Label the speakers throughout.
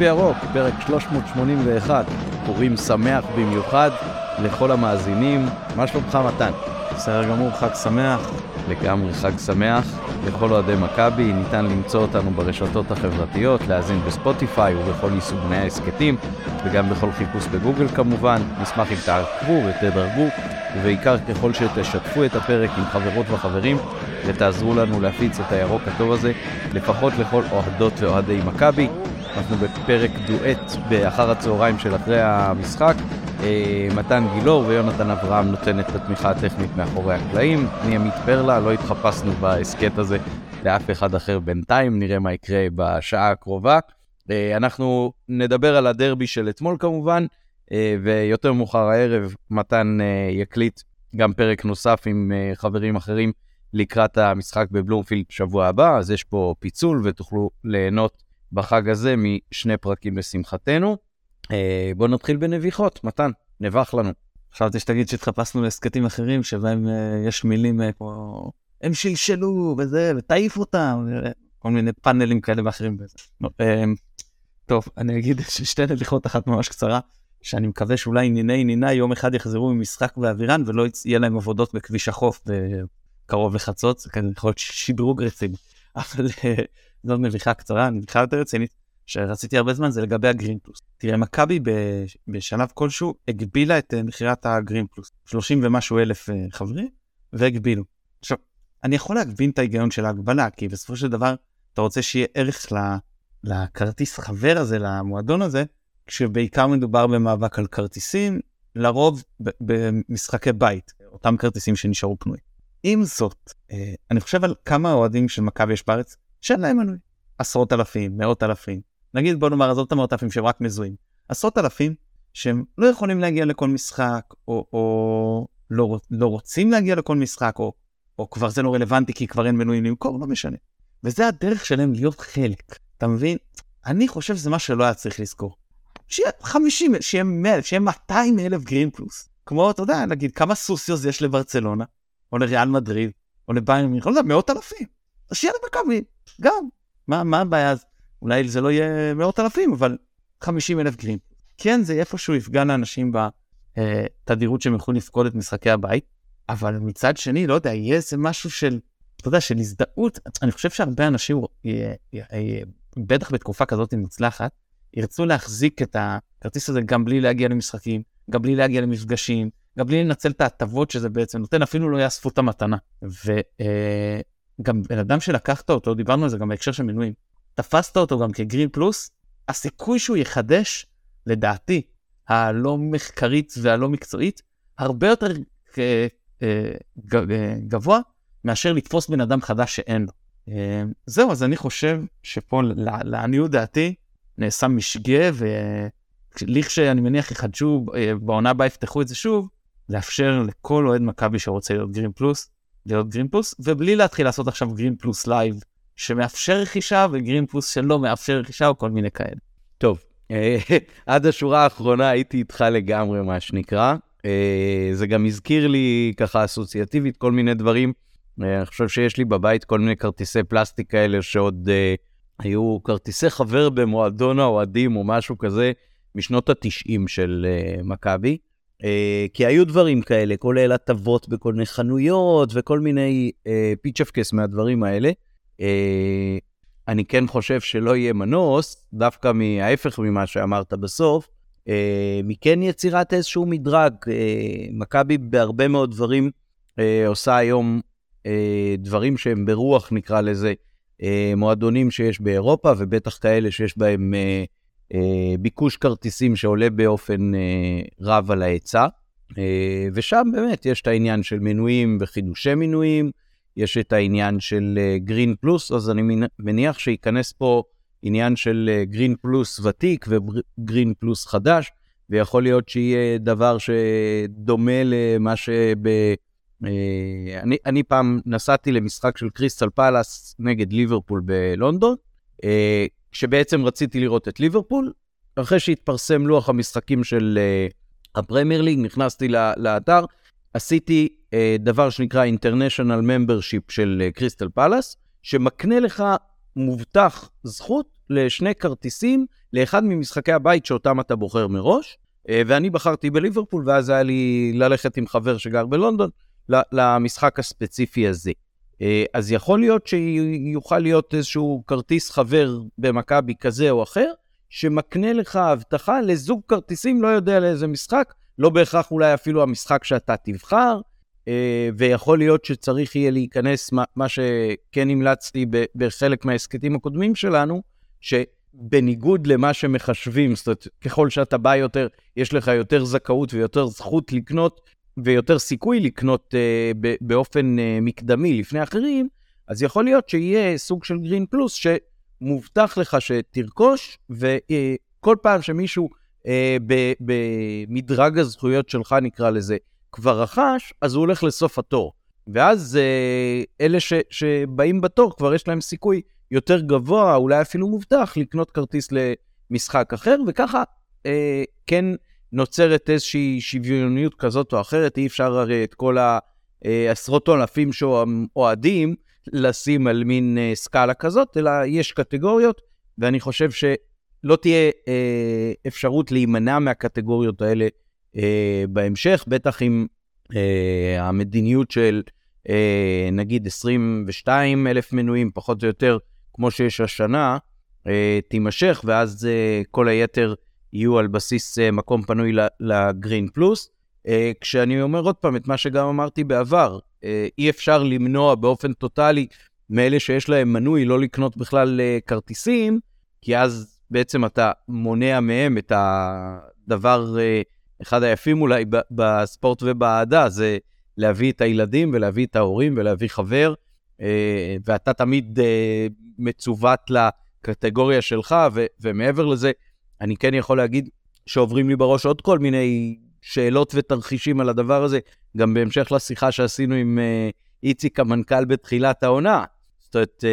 Speaker 1: בירוק, פרק 381, פורים שמח במיוחד לכל המאזינים. מה שלומך מתן?
Speaker 2: בסדר גמור, חג שמח.
Speaker 1: לגמרי חג שמח לכל אוהדי מכבי, ניתן למצוא אותנו ברשתות החברתיות, להאזין בספוטיפיי ובכל יישומי ההסכתים וגם בכל חיפוש בגוגל כמובן. נשמח אם תעקבו ותדרגו ובעיקר ככל שתשתפו את הפרק עם חברות וחברים ותעזרו לנו להפיץ את הירוק הטוב הזה לפחות לכל אוהדות ואוהדי מכבי. אנחנו בפרק דואט באחר הצהריים של אחרי המשחק. אה, מתן גילאור ויונתן אברהם נותן את התמיכה הטכנית מאחורי הקלעים. אני עמית פרלה, לא התחפשנו בהסכת הזה לאף אחד אחר בינתיים, נראה מה יקרה בשעה הקרובה. אה, אנחנו נדבר על הדרבי של אתמול כמובן, אה, ויותר מאוחר הערב מתן יקליט גם פרק נוסף עם חברים אחרים לקראת המשחק בבלומפילד שבוע הבא, אז יש פה פיצול ותוכלו ליהנות בחג הזה משני פרקים לשמחתנו. אה, בואו נתחיל בנביחות, מתן, נבח לנו.
Speaker 2: חשבתי שתגיד שהתחפשנו להסכתים אחרים שבהם uh, יש מילים uh, כמו הם שלשלו וזה ותעיף אותם כל מיני פאנלים כאלה ואחרים. טוב אני אגיד שתי נביחות אחת ממש קצרה שאני מקווה שאולי ניני ניני יום אחד יחזרו ממשחק באווירן ולא יהיה להם עבודות בכביש החוף קרוב לחצות זה כזה יכול להיות שדרוג רציני אבל זאת נביחה קצרה נביחה יותר רצינית שרציתי הרבה זמן זה לגבי הגרין פלוס. תראה מכבי בשלב כלשהו הגבילה את אה, מכירת הגרין פלוס 30 ומשהו אלף אה, חברים והגבילו. עכשיו אני יכול להגבין את ההיגיון של ההגבלה כי בסופו של דבר אתה רוצה שיהיה ערך לכרטיס חבר הזה למועדון הזה כשבעיקר מדובר במאבק על כרטיסים לרוב במשחקי בית אותם כרטיסים שנשארו פנויים. עם זאת אה, אני חושב על כמה אוהדים של מכבי יש בארץ שאין להם מנוי. עשרות אלפים מאות אלפים. נגיד בוא נאמר עזוב את המאות אלפים שהם רק מזוהים. עשרות אלפים שהם לא יכולים להגיע לכל משחק או, או לא, לא רוצים להגיע לכל משחק או, או כבר זה לא רלוונטי כי כבר אין מנויים למכור לא משנה. וזה הדרך שלהם להיות חלק. אתה מבין? אני חושב שזה מה שלא היה צריך לזכור. שיהיה 50 שיהיה 100 שיהיה 200 אלף גרין פלוס כמו אתה יודע נגיד כמה סוסיוס יש לברצלונה או לריאל מדריד או לביירן מיכול מאות אלפים. אז שיהיה למכבי גם מה מה הבעיה אז אולי זה לא יהיה מאות אלפים, אבל 50 אלף גרים. כן, זה איפשהו יפגע לאנשים בתדירות שהם יכולים לפקוד את משחקי הבית, אבל מצד שני, לא יודע, יהיה איזה משהו של, אתה יודע, של הזדהות. אני חושב שהרבה אנשים, בטח בתקופה כזאת מוצלחת, ירצו להחזיק את הכרטיס הזה גם בלי להגיע למשחקים, גם בלי להגיע למפגשים, גם בלי לנצל את ההטבות שזה בעצם נותן, אפילו לא יאספו את המתנה. וגם בן אדם שלקחת אותו, דיברנו על זה גם בהקשר של מינויים, תפסת אותו גם כגרין פלוס, הסיכוי שהוא יחדש, לדעתי, הלא מחקרית והלא מקצועית, הרבה יותר אה, אה, גבוה מאשר לתפוס בן אדם חדש שאין לו. אה, זהו, אז אני חושב שפה, לעניות דעתי, נעשה משגה, ולכשאני מניח יחדשו, בעונה הבאה יפתחו את זה שוב, לאפשר לכל אוהד מכבי שרוצה להיות גרין פלוס, להיות גרין פלוס, ובלי להתחיל לעשות עכשיו גרין פלוס לייב שמאפשר רכישה וגרין פלוס שלא מאפשר רכישה או כל מיני כאלה.
Speaker 1: טוב, אה, עד השורה האחרונה הייתי איתך לגמרי, מה שנקרא. אה, זה גם הזכיר לי ככה אסוציאטיבית כל מיני דברים. אה, אני חושב שיש לי בבית כל מיני כרטיסי פלסטיק כאלה שעוד היו כרטיסי חבר במועדון האוהדים או משהו כזה משנות התשעים של מכבי. כי היו דברים כאלה, כולל הטבות בכל מיני חנויות וכל מיני פיצ'פקס מהדברים האלה. אה, אני כן חושב שלא יהיה מנוס, דווקא מההפך ממה שאמרת בסוף, אה, מכן יצירת איזשהו מדרג. אה, מכבי בהרבה מאוד דברים עושה היום דברים שהם ברוח, נקרא לזה, מועדונים שיש באירופה, ובטח כאלה שיש בהם ביקוש כרטיסים שעולה באופן רב על ההיצע. ושם באמת יש את העניין של מנויים וחידושי מנויים, יש את העניין של גרין פלוס, אז אני מניח שייכנס פה עניין של גרין פלוס ותיק וגרין פלוס חדש, ויכול להיות שיהיה דבר שדומה למה שב... אני, אני פעם נסעתי למשחק של קריסטל פאלאס נגד ליברפול בלונדון, אה, כשבעצם רציתי לראות את ליברפול. אחרי שהתפרסם לוח המשחקים של אה, הפרמייר ליג, נכנסתי לאתר, עשיתי uh, דבר שנקרא International Membership של קריסטל uh, פלאס, שמקנה לך מובטח זכות לשני כרטיסים לאחד ממשחקי הבית שאותם אתה בוחר מראש, אה, ואני בחרתי בליברפול, ואז היה לי ללכת עם חבר שגר בלונדון למשחק הספציפי הזה. אה, אז יכול להיות שיוכל להיות איזשהו כרטיס חבר במכבי כזה או אחר, שמקנה לך הבטחה לזוג כרטיסים, לא יודע לאיזה משחק, לא בהכרח אולי אפילו המשחק שאתה תבחר, אה, ויכול להיות שצריך יהיה להיכנס, מה, מה שכן המלצתי בחלק מההסכתים הקודמים שלנו, שבניגוד למה שמחשבים, זאת אומרת, ככל שאתה בא יותר, יש לך יותר זכאות ויותר זכות לקנות, ויותר סיכוי לקנות uh, באופן uh, מקדמי לפני אחרים, אז יכול להיות שיהיה סוג של גרין פלוס שמובטח לך שתרכוש, וכל uh, פעם שמישהו uh, במדרג הזכויות שלך, נקרא לזה, כבר רכש, אז הוא הולך לסוף התור. ואז uh, אלה ש, שבאים בתור, כבר יש להם סיכוי יותר גבוה, אולי אפילו מובטח, לקנות כרטיס למשחק אחר, וככה uh, כן נוצרת איזושהי שוויוניות כזאת או אחרת, אי אפשר הרי את כל העשרות אה, אלפים שאוהדים לשים על מין uh, סקאלה כזאת, אלא יש קטגוריות, ואני חושב שלא תהיה uh, אפשרות להימנע מהקטגוריות האלה אה, בהמשך, בטח אה, המדיניות של אה, נגיד 22 אלף מנויים, פחות או יותר כמו שיש השנה, אה, תימשך, ואז אה, כל היתר יהיו על בסיס אה, מקום פנוי לגרין פלוס. אה, כשאני אומר עוד פעם את מה שגם אמרתי בעבר, אה, אי אפשר למנוע באופן טוטאלי מאלה שיש להם מנוי לא לקנות בכלל כרטיסים, כי אז בעצם אתה מונע מהם את הדבר אחד היפים אולי בספורט ובאהדה זה להביא את הילדים ולהביא את ההורים ולהביא חבר, ואתה תמיד מצוות לקטגוריה שלך, ומעבר לזה, אני כן יכול להגיד שעוברים לי בראש עוד כל מיני שאלות ותרחישים על הדבר הזה, גם בהמשך לשיחה שעשינו עם אה, איציק המנכ"ל בתחילת העונה. זאת אומרת,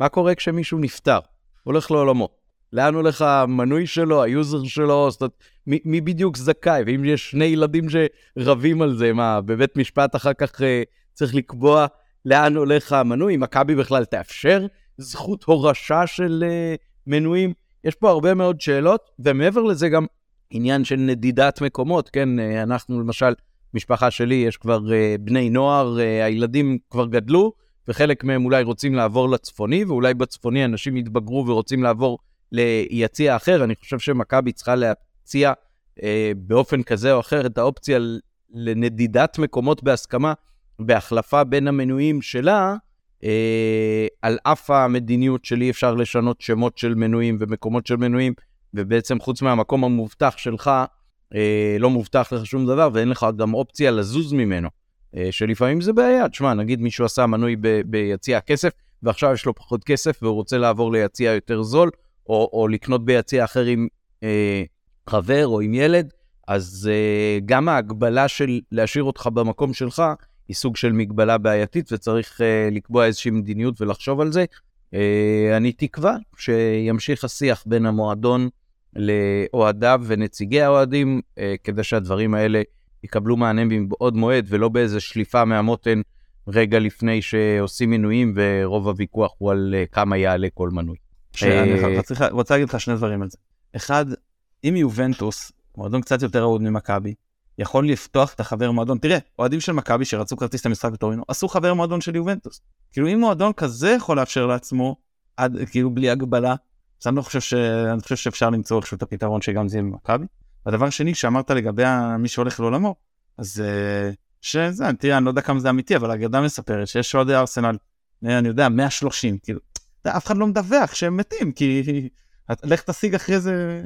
Speaker 1: מה קורה כשמישהו נפטר, הולך לעולמו? לאן הולך המנוי שלו, היוזר שלו, זאת אומרת, מי, מי בדיוק זכאי, ואם יש שני ילדים שרבים על זה, מה, בבית משפט אחר כך אה, צריך לקבוע לאן הולך המנוי, מכבי בכלל תאפשר זכות הורשה של אה, מנויים? יש פה הרבה מאוד שאלות, ומעבר לזה גם עניין של נדידת מקומות, כן, uh, אנחנו למשל, משפחה שלי, יש כבר uh, בני נוער, uh, הילדים כבר גדלו, וחלק מהם אולי רוצים לעבור לצפוני, ואולי בצפוני אנשים יתבגרו ורוצים לעבור ליציע אחר, אני חושב שמכבי צריכה להציע אה, באופן כזה או אחר את האופציה לנדידת מקומות בהסכמה בהחלפה בין המנויים שלה, אה, על אף המדיניות של אי אפשר לשנות שמות של מנויים ומקומות של מנויים, ובעצם חוץ מהמקום המובטח שלך, אה, לא מובטח לך שום דבר ואין לך גם אופציה לזוז ממנו. אה, שלפעמים זה בעיה, תשמע, נגיד מישהו עשה מנוי ב- ביציע הכסף, ועכשיו יש לו פחות כסף והוא רוצה לעבור ליציע יותר זול, או, או לקנות ביציע אחר עם אה, חבר או עם ילד, אז אה, גם ההגבלה של להשאיר אותך במקום שלך היא סוג של מגבלה בעייתית, וצריך אה, לקבוע איזושהי מדיניות ולחשוב על זה. אה, אני תקווה שימשיך השיח בין המועדון לאוהדיו ונציגי האוהדים, אה, כדי שהדברים האלה יקבלו מענה מבעוד מועד, ולא באיזה שליפה מהמותן רגע לפני שעושים מינויים, ורוב הוויכוח הוא על אה, כמה יעלה כל מנוי.
Speaker 2: שאני אה, רוצה להגיד לך שני דברים על זה. אחד, אם יובנטוס, מועדון קצת יותר אהוד ממכבי, יכול לפתוח את החבר מועדון, תראה, אוהדים של מכבי שרצו כרטיס למשחק בטורינו, עשו חבר מועדון של יובנטוס. כאילו אם מועדון כזה יכול לאפשר לעצמו, עד, כאילו בלי הגבלה, אז אני לא חושב, ש... אני חושב שאפשר למצוא איכשהו את הפתרון שגם זה יהיה במכבי. והדבר שני, שאמרת לגבי מי שהולך לעולמו, אז אה, שזה, תראה, אני לא יודע כמה זה אמיתי, אבל האגדה מספרת שיש אוהדי ארסנל, אני יודע, 130, כאילו, אף אחד לא מדווח שהם מתים, כי לך תשיג אחרי זה,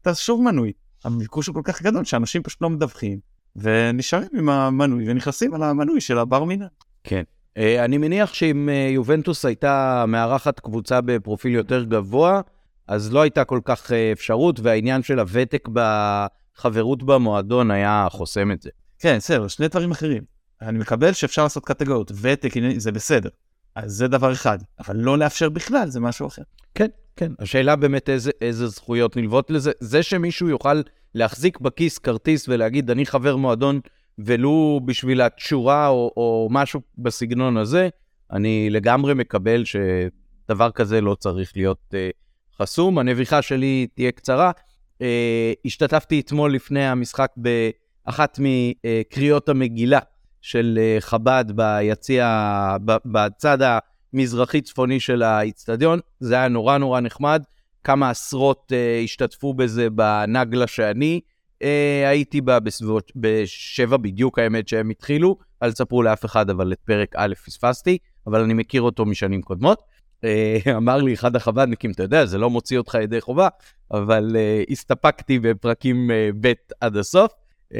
Speaker 2: אתה שוב מנוי. הביקוש הוא כל כך גדול שאנשים פשוט לא מדווחים, ונשארים עם המנוי ונכנסים על המנוי של הבר מינן.
Speaker 1: כן. אה, אני מניח שאם אה, יובנטוס הייתה מארחת קבוצה בפרופיל יותר גבוה, אז לא הייתה כל כך אה, אפשרות, והעניין של הוותק בחברות במועדון היה חוסם את זה.
Speaker 2: כן, בסדר, שני דברים אחרים. אני מקבל שאפשר לעשות קטגוריות, ותק זה בסדר. אז זה דבר אחד, אבל לא לאפשר בכלל זה משהו אחר.
Speaker 1: כן, כן. השאלה באמת איזה, איזה זכויות נלוות לזה. זה שמישהו יוכל להחזיק בכיס כרטיס ולהגיד, אני חבר מועדון, ולו בשביל התשורה או, או משהו בסגנון הזה, אני לגמרי מקבל דבר כזה לא צריך להיות חסום. הנביכה שלי תהיה קצרה. השתתפתי אתמול לפני המשחק באחת מקריאות המגילה של חב"ד ביציע, בצד המזרחי-צפוני של האיצטדיון. זה היה נורא נורא נחמד. כמה עשרות uh, השתתפו בזה בנגלה שאני uh, הייתי בה בסביבות, בשבע בדיוק האמת שהם התחילו, אל תספרו לאף אחד, אבל את פרק א' פספסתי, אבל אני מכיר אותו משנים קודמות. Uh, אמר לי אחד החב"דניקים, אתה יודע, זה לא מוציא אותך ידי חובה, אבל uh, הסתפקתי בפרקים uh, ב' עד הסוף.
Speaker 2: Uh,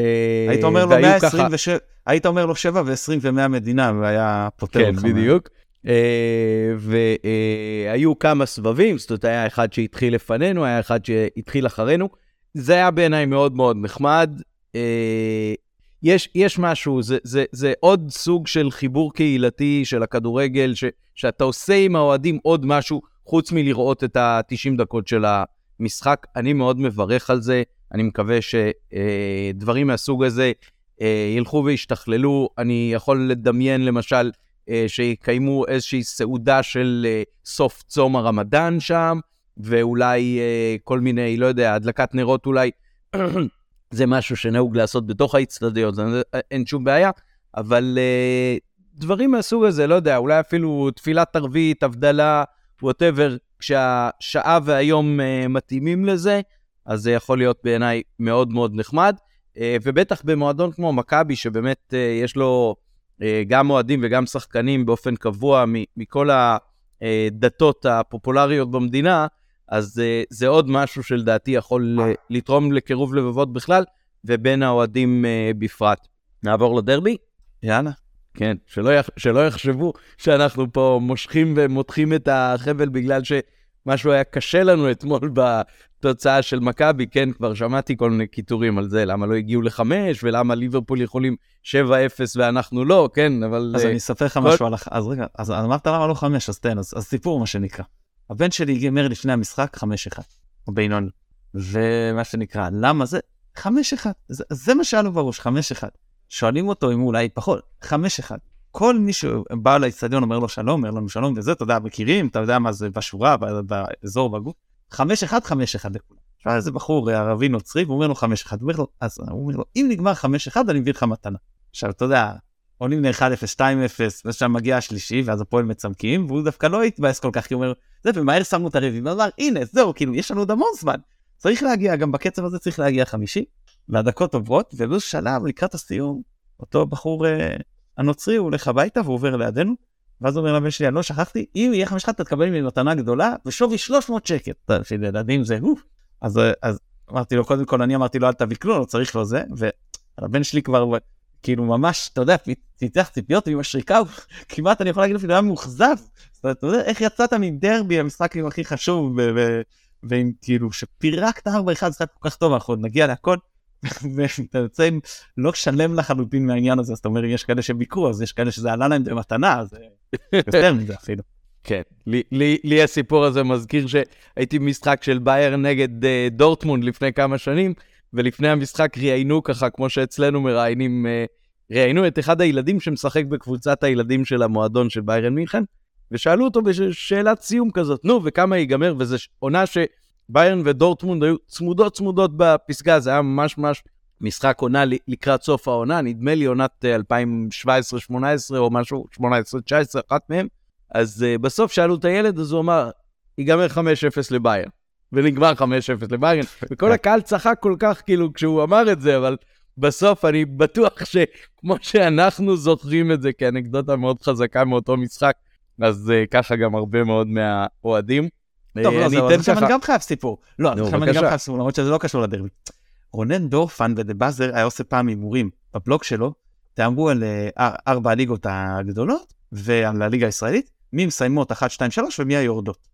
Speaker 2: היית אומר לו 127, ככה... היית אומר לו 7 ו-20 ו-100 מדינה, והיה פותר
Speaker 1: כן, אותך. כן, בדיוק. אה, והיו כמה סבבים, זאת אומרת, היה אחד שהתחיל לפנינו, היה אחד שהתחיל אחרינו. זה היה בעיניי מאוד מאוד נחמד. אה, יש, יש משהו, זה, זה, זה עוד סוג של חיבור קהילתי של הכדורגל, ש, שאתה עושה עם האוהדים עוד משהו חוץ מלראות את ה-90 דקות של המשחק. אני מאוד מברך על זה, אני מקווה שדברים מהסוג הזה ילכו וישתכללו. אני יכול לדמיין למשל אה, שיקיימו איזושהי סעודה של אה, סוף צום הרמדאן שם, ואולי אה, כל מיני, לא יודע, הדלקת נרות אולי, זה משהו שנהוג לעשות בתוך האצטדיון, אין שום בעיה, אבל דברים מהסוג הזה, לא יודע, אולי אפילו תפילת ערבית, הבדלה, ווטאבר, כשהשעה והיום מתאימים לזה, אז זה יכול להיות בעיניי מאוד מאוד נחמד. ובטח במועדון כמו מכבי, שבאמת יש לו אה, גם אוהדים וגם שחקנים באופן קבוע מכל הדתות הפופולריות במדינה, אז אה, זה עוד משהו שלדעתי יכול אה, לתרום לקירוב לבבות בכלל, ובין האוהדים בפרט. נעבור לדרבי?
Speaker 2: יאללה.
Speaker 1: כן, שלא, יח, שלא יחשבו שאנחנו פה מושכים ומותחים את החבל בגלל שמשהו היה קשה לנו אתמול בתוצאה של מכבי, כן, כבר שמעתי כל מיני קיטורים על זה, למה לא הגיעו לחמש, ולמה ליברפול יכולים 7-0 ואנחנו לא, כן, אבל...
Speaker 2: אז uh, אני אספר לך משהו על... אז רגע, אז אמרת למה לא חמש, אז תן, אז, סיפור מה שנקרא. הבן שלי גימר לפני המשחק 5-1, או בינוני. ומה שנקרא, למה זה? 5-1, זה, זה מה שהיה לו בראש, 5-1. שואלים אותו אם הוא אולי פחות, 5-1. כל מי שבא לאצטדיון אומר לו שלום, אומר לנו שלום וזה, אתה יודע, מכירים, אתה יודע מה זה בשורה, באזור, בגוף. 5-1, 5-1 לכולם. איזה בחור ערבי נוצרי, והוא אומר לו 5-1, הוא אומר לו, אז הוא אומר לו, אם נגמר 5-1 אני מביא לך מתנה. עכשיו, אתה יודע, עולים ל-1-0, 2-0, ושם מגיע השלישי, ואז הפועל מצמקים, והוא דווקא לא התבאס כל כך, כי הוא אומר, זה, ומהר שמנו את הרביעי, ואמר, הנה, זהו, כאילו, יש לנו עוד המון זמן. צריך להגיע, גם בקצב הזה צריך להגיע חמישי, והדקות עוברות, ובאיזשהו שלב, לקראת הסיום, אותו בחור אה, הנוצרי, הוא הולך הביתה והוא עובר לידינו, ואז אומר לבן שלי, אני לא שכחתי, אם יהיה חמש אתה תקבל ממני מתנה גדולה, ושווי 300 שקל. בשביל ילדים זה הוא. אז, אז אמרתי לו, קודם כל, אני אמרתי לו, אל תביא כלום, לא צריך לו זה, והבן שלי כבר כאילו ממש, אתה יודע, פיתח ציפיות עם השריקה, כמעט אני יכול להגיד אפילו היה מאוכזב. זאת אומרת, אתה יודע, איך יצאת מדרבי, המשחק הכי חשוב, ועם כאילו, שפירקת 4-1, זה משחק כל כך טוב, אנחנו עוד נגיע להכל. ואתה יוצא לא שלם לחלוטין מהעניין הזה, אז אתה אומר, יש כאלה שביקרו, אז יש כאלה שזה עלה להם במתנה, אז יותר מזה אפילו.
Speaker 1: כן, לי, לי, לי הסיפור הזה מזכיר שהייתי במשחק של בייר נגד uh, דורטמונד לפני כמה שנים, ולפני המשחק ראיינו ככה, כמו שאצלנו מראיינים, uh, ראיינו את אחד הילדים שמשחק בקבוצת הילדים של המועדון של ביירן מינכן, ושאלו אותו בשאלת סיום כזאת, נו, וכמה ייגמר, וזו עונה שביירן ודורטמונד היו צמודות צמודות בפסגה, זה היה ממש ממש משחק עונה לקראת סוף העונה, נדמה לי עונת 2017-2018 אה, או משהו, 18-19, אחת מהם. אז uh, בסוף שאלו את הילד, אז הוא אמר, ייגמר 5-0 לביירן. ונגמר 5-0 לביירן, וכל הקהל צחק כל כך כאילו כשהוא אמר את זה, אבל בסוף אני בטוח שכמו שאנחנו זוכרים את זה כאנקדוטה מאוד חזקה מאותו משחק, אז uh, ככה גם הרבה מאוד מהאוהדים.
Speaker 2: טוב, לא, זהו, עכשיו אני גם חייב סיפור. לא, עכשיו אני גם חייב סיפור, למרות שזה לא קשור לדרבי. רונן דורפן ב"דה באזר" היה עושה פעם הימורים בבלוג שלו, תאמרו על ארבע הליגות הגדולות ועל הליגה הישראלית, מי מסיימות 1, 2, 3 ומי היורדות.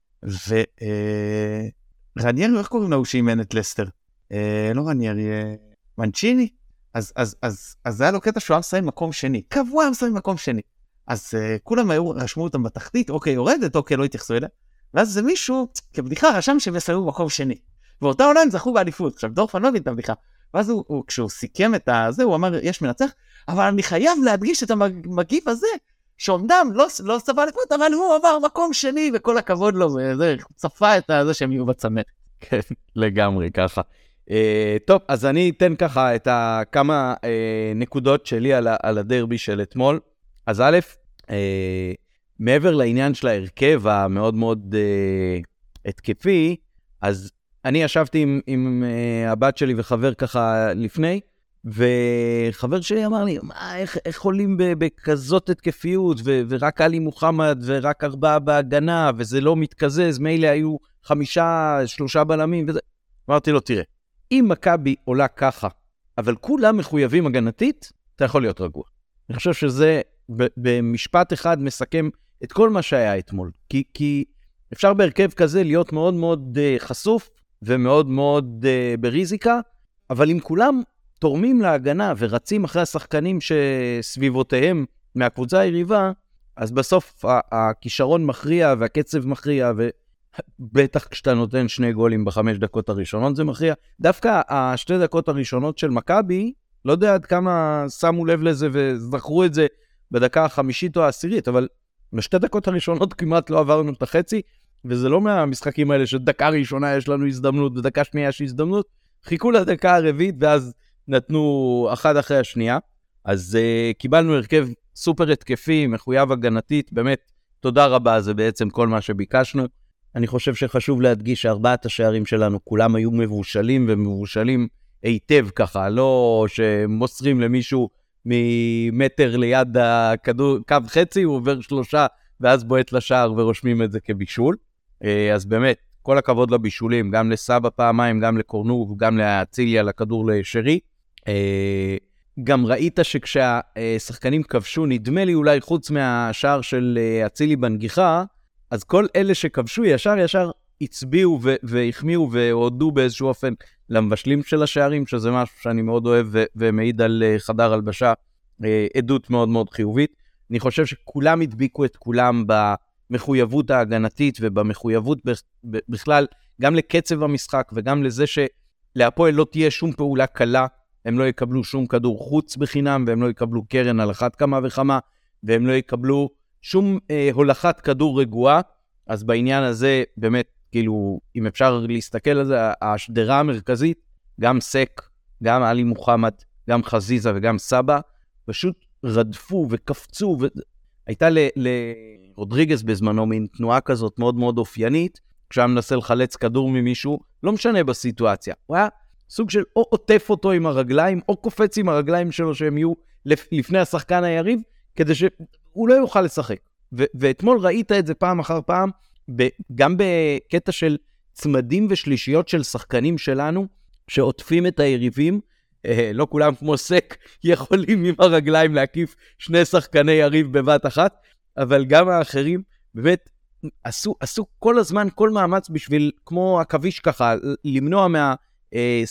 Speaker 2: ורניירי, איך קוראים להוא שאימן את לסטר? אה, לא רניירי, אה, מנצ'יני? אז, אז, אז, אז זה היה לו קטע שהוא היה מסיים מקום שני, קבוע היה מסיים מקום שני. אז uh, כולם היו, רשמו אותם בתחתית, אוקיי, יורדת, אוקיי, לא התייחסו אליה. ואז זה מישהו, כבדיחה, רשם שהם יסיימו במקום שני. ואותה עונה הם זכו באליפות. עכשיו, דורפן לא מבין את הבדיחה. ואז הוא, הוא, כשהוא סיכם את הזה, הוא אמר, יש מנצח, אבל אני חייב להדגיש את המגיב הזה, שאומנם לא, לא סבל אליפות, אבל הוא עבר מקום שני, וכל הכבוד לו, וזה, צפה את זה שהם יהיו בצמרת.
Speaker 1: כן, לגמרי ככה. Uh, טוב, אז אני אתן ככה את כמה uh, נקודות שלי על, על הדרבי של אתמול. אז א', uh, מעבר לעניין של ההרכב המאוד מאוד uh, התקפי, אז אני ישבתי עם, עם uh, הבת שלי וחבר ככה לפני, וחבר שלי אמר לי, מה, איך, איך עולים בכזאת התקפיות, ו, ורק עלי מוחמד ורק ארבעה בהגנה, וזה לא מתקזז, מילא היו חמישה, שלושה בלמים וזה. אמרתי לו, תראה, אם מכבי עולה ככה, אבל כולם מחויבים הגנתית, אתה יכול להיות רגוע. אני חושב שזה במשפט אחד מסכם את כל מה שהיה אתמול. כי, כי אפשר בהרכב כזה להיות מאוד מאוד uh, חשוף ומאוד מאוד uh, בריזיקה, אבל אם כולם תורמים להגנה ורצים אחרי השחקנים שסביבותיהם מהקבוצה היריבה, אז בסוף הכישרון מכריע והקצב מכריע, ובטח כשאתה נותן שני גולים בחמש דקות הראשונות זה מכריע. דווקא השתי דקות הראשונות של מכבי, לא יודע עד כמה שמו לב לזה וזכרו את זה בדקה החמישית או העשירית, אבל בשתי דקות הראשונות כמעט לא עברנו את החצי, וזה לא מהמשחקים האלה שדקה ראשונה יש לנו הזדמנות ודקה שנייה יש הזדמנות, חיכו לדקה הרביעית ואז נתנו אחת אחרי השנייה. אז uh, קיבלנו הרכב סופר התקפי, מחויב הגנתית, באמת, תודה רבה, זה בעצם כל מה שביקשנו. אני חושב שחשוב להדגיש שארבעת השערים שלנו, כולם היו מבושלים ומבושלים היטב ככה, לא שמוסרים למישהו ממטר ליד הכדור, קו חצי, הוא עובר שלושה, ואז בועט לשער ורושמים את זה כבישול. אה, אז באמת, כל הכבוד לבישולים, גם לסבא פעמיים, גם לקורנו וגם לאציליה, לכדור לשרי. אה, גם ראית שכשהשחקנים כבשו, נדמה לי אולי חוץ מהשער של אה, אצילי בנגיחה, אז כל אלה שכבשו ישר ישר הצביעו והחמיאו והודו באיזשהו אופן למבשלים של השערים, שזה משהו שאני מאוד אוהב ומעיד על אה, חדר הלבשה, עדות מאוד מאוד חיובית. אני חושב שכולם הדביקו את כולם במחויבות ההגנתית ובמחויבות בכלל, גם לקצב המשחק וגם לזה שלהפועל לא תהיה שום פעולה קלה הם לא יקבלו שום כדור חוץ בחינם, והם לא יקבלו קרן על אחת כמה וכמה, והם לא יקבלו שום אה, הולכת כדור רגועה. אז בעניין הזה, באמת, כאילו, אם אפשר להסתכל על זה, השדרה המרכזית, גם סק, גם עלי מוחמד, גם חזיזה וגם סבא, פשוט רדפו וקפצו. ו... הייתה לרודריגז בזמנו מין תנועה כזאת מאוד מאוד אופיינית, כשהיה מנסה לחלץ כדור ממישהו, לא משנה בסיטואציה. הוא היה סוג של או עוטף אותו עם הרגליים, או קופץ עם הרגליים שלו שהם יהיו לפני השחקן היריב, כדי שהוא לא יוכל לשחק. ו- ואתמול ראית את זה פעם אחר פעם, ב- גם בקטע של צמדים ושלישיות של שחקנים שלנו, שעוטפים את היריבים. אה, לא כולם כמו סק יכולים עם הרגליים להקיף שני שחקני יריב בבת אחת, אבל גם האחרים באמת עשו, עשו כל הזמן כל מאמץ בשביל, כמו עכביש ככה, למנוע מה... אה,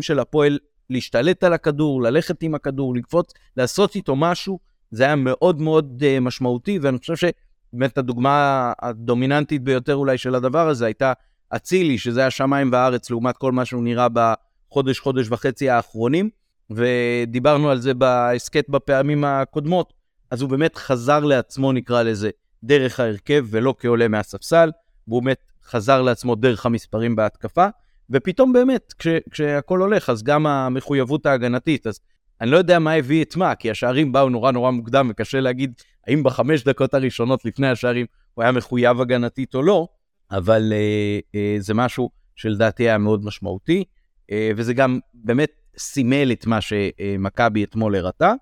Speaker 1: של הפועל להשתלט על הכדור, ללכת עם הכדור, לקפוץ, לעשות איתו משהו, זה היה מאוד מאוד אה, משמעותי, ואני חושב שבאמת הדוגמה הדומיננטית ביותר אולי של הדבר הזה הייתה אצילי, שזה השמיים והארץ לעומת כל מה שהוא נראה בחודש, חודש וחצי האחרונים, ודיברנו על זה בהסכת בפעמים הקודמות, אז הוא באמת חזר לעצמו, נקרא לזה, דרך ההרכב ולא כעולה מהספסל, והוא באמת חזר לעצמו דרך המספרים בהתקפה. ופתאום באמת, כש, כשהכול הולך, אז גם המחויבות ההגנתית, אז אני לא יודע מה הביא את מה, כי השערים באו נורא נורא מוקדם, וקשה להגיד האם בחמש דקות הראשונות לפני השערים הוא היה מחויב הגנתית או לא, אבל אה, אה, זה משהו שלדעתי היה מאוד משמעותי, אה, וזה גם באמת סימל את מה שמכבי אתמול הראתה.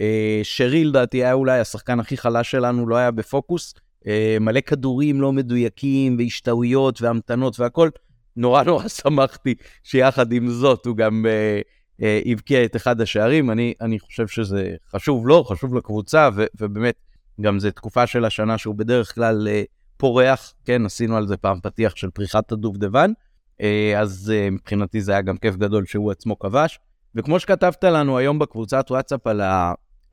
Speaker 1: אה, שרי לדעתי היה אולי השחקן הכי חלש שלנו, לא היה בפוקוס. אה, מלא כדורים לא מדויקים והשתהויות והמתנות והכל. נורא נורא שמחתי שיחד עם זאת הוא גם אה, הבקיע את אחד השערים. אני, אני חושב שזה חשוב לו, חשוב לקבוצה, ו, ובאמת, גם זו תקופה של השנה שהוא בדרך כלל אה, פורח, כן, עשינו על זה פעם פתיח של פריחת הדובדבן, אה, אז אה, מבחינתי זה היה גם כיף גדול שהוא עצמו כבש. וכמו שכתבת לנו היום בקבוצת וואטסאפ על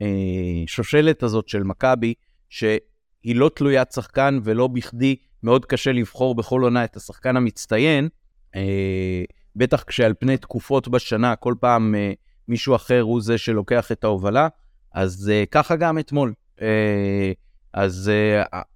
Speaker 1: השושלת הזאת של מכבי, שהיא לא תלוית שחקן ולא בכדי מאוד קשה לבחור בכל עונה את השחקן המצטיין, אה, בטח כשעל פני תקופות בשנה, כל פעם אה, מישהו אחר הוא זה שלוקח את ההובלה, אז אה, ככה גם אתמול. אה, אז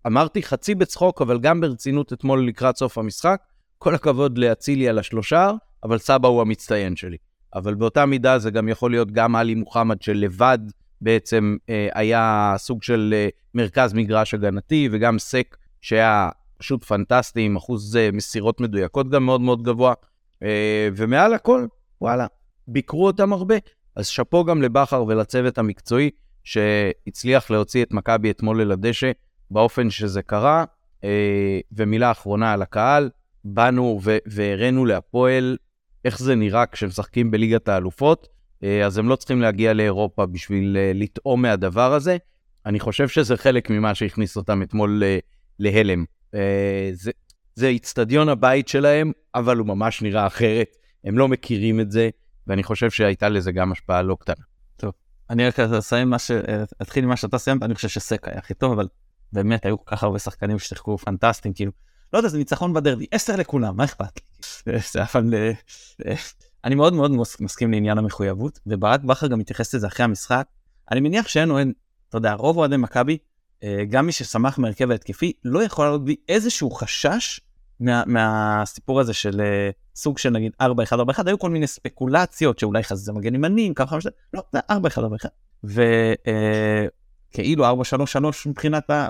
Speaker 1: אמרתי חצי בצחוק, אבל גם ברצינות אתמול לקראת סוף המשחק, כל הכבוד לאצילי על השלושה, אבל סבא הוא המצטיין שלי. אבל באותה מידה זה גם יכול להיות גם עלי מוחמד שלבד בעצם uh, היה סוג של uh, מרכז מגרש הגנתי, וגם סק שהיה פשוט פנטסטי, עם אחוז uh, מסירות מדויקות גם מאוד מאוד גבוה. Uh, ומעל הכל, וואלה, ביקרו אותם הרבה. אז שאפו גם לבכר ולצוות המקצועי, שהצליח להוציא את מכבי אתמול אל הדשא באופן שזה קרה. אה, ומילה אחרונה על הקהל, באנו והראינו להפועל איך זה נראה כשמשחקים בליגת האלופות, אה, אז הם לא צריכים להגיע לאירופה בשביל אה, לטעום מהדבר הזה. אני חושב שזה חלק ממה שהכניס אותם אתמול להלם. זה, זה איצטדיון הבית שלהם, אבל הוא ממש נראה אחרת. הם לא מכירים את זה, ואני חושב שהייתה לזה גם השפעה לא קטנה.
Speaker 2: אני רק אסיים מה ש... אתחיל ממה שאתה סיימת, אני חושב שסק היה הכי טוב, אבל באמת היו כל כך הרבה שחקנים ששיחקו פנטסטיים, כאילו, לא יודע, זה ניצחון בדרבי, עשר לכולם, מה אכפת לי? אבל אה, אני מאוד מאוד מסכים לעניין המחויבות, וברק בכר גם מתייחס לזה אחרי המשחק. אני מניח שאין אוהד, אתה יודע, רוב אוהדי מכבי, אה, גם מי ששמח מהרכב ההתקפי, לא יכול לעלות בי איזשהו חשש מה, מהסיפור הזה של uh, סוג של נגיד 4-1-4-1, היו כל מיני ספקולציות שאולי חזיזה מגן ימנים, ככה לא, זה 4-1-4-1. וכאילו uh, 4-3-3 מבחינת ה...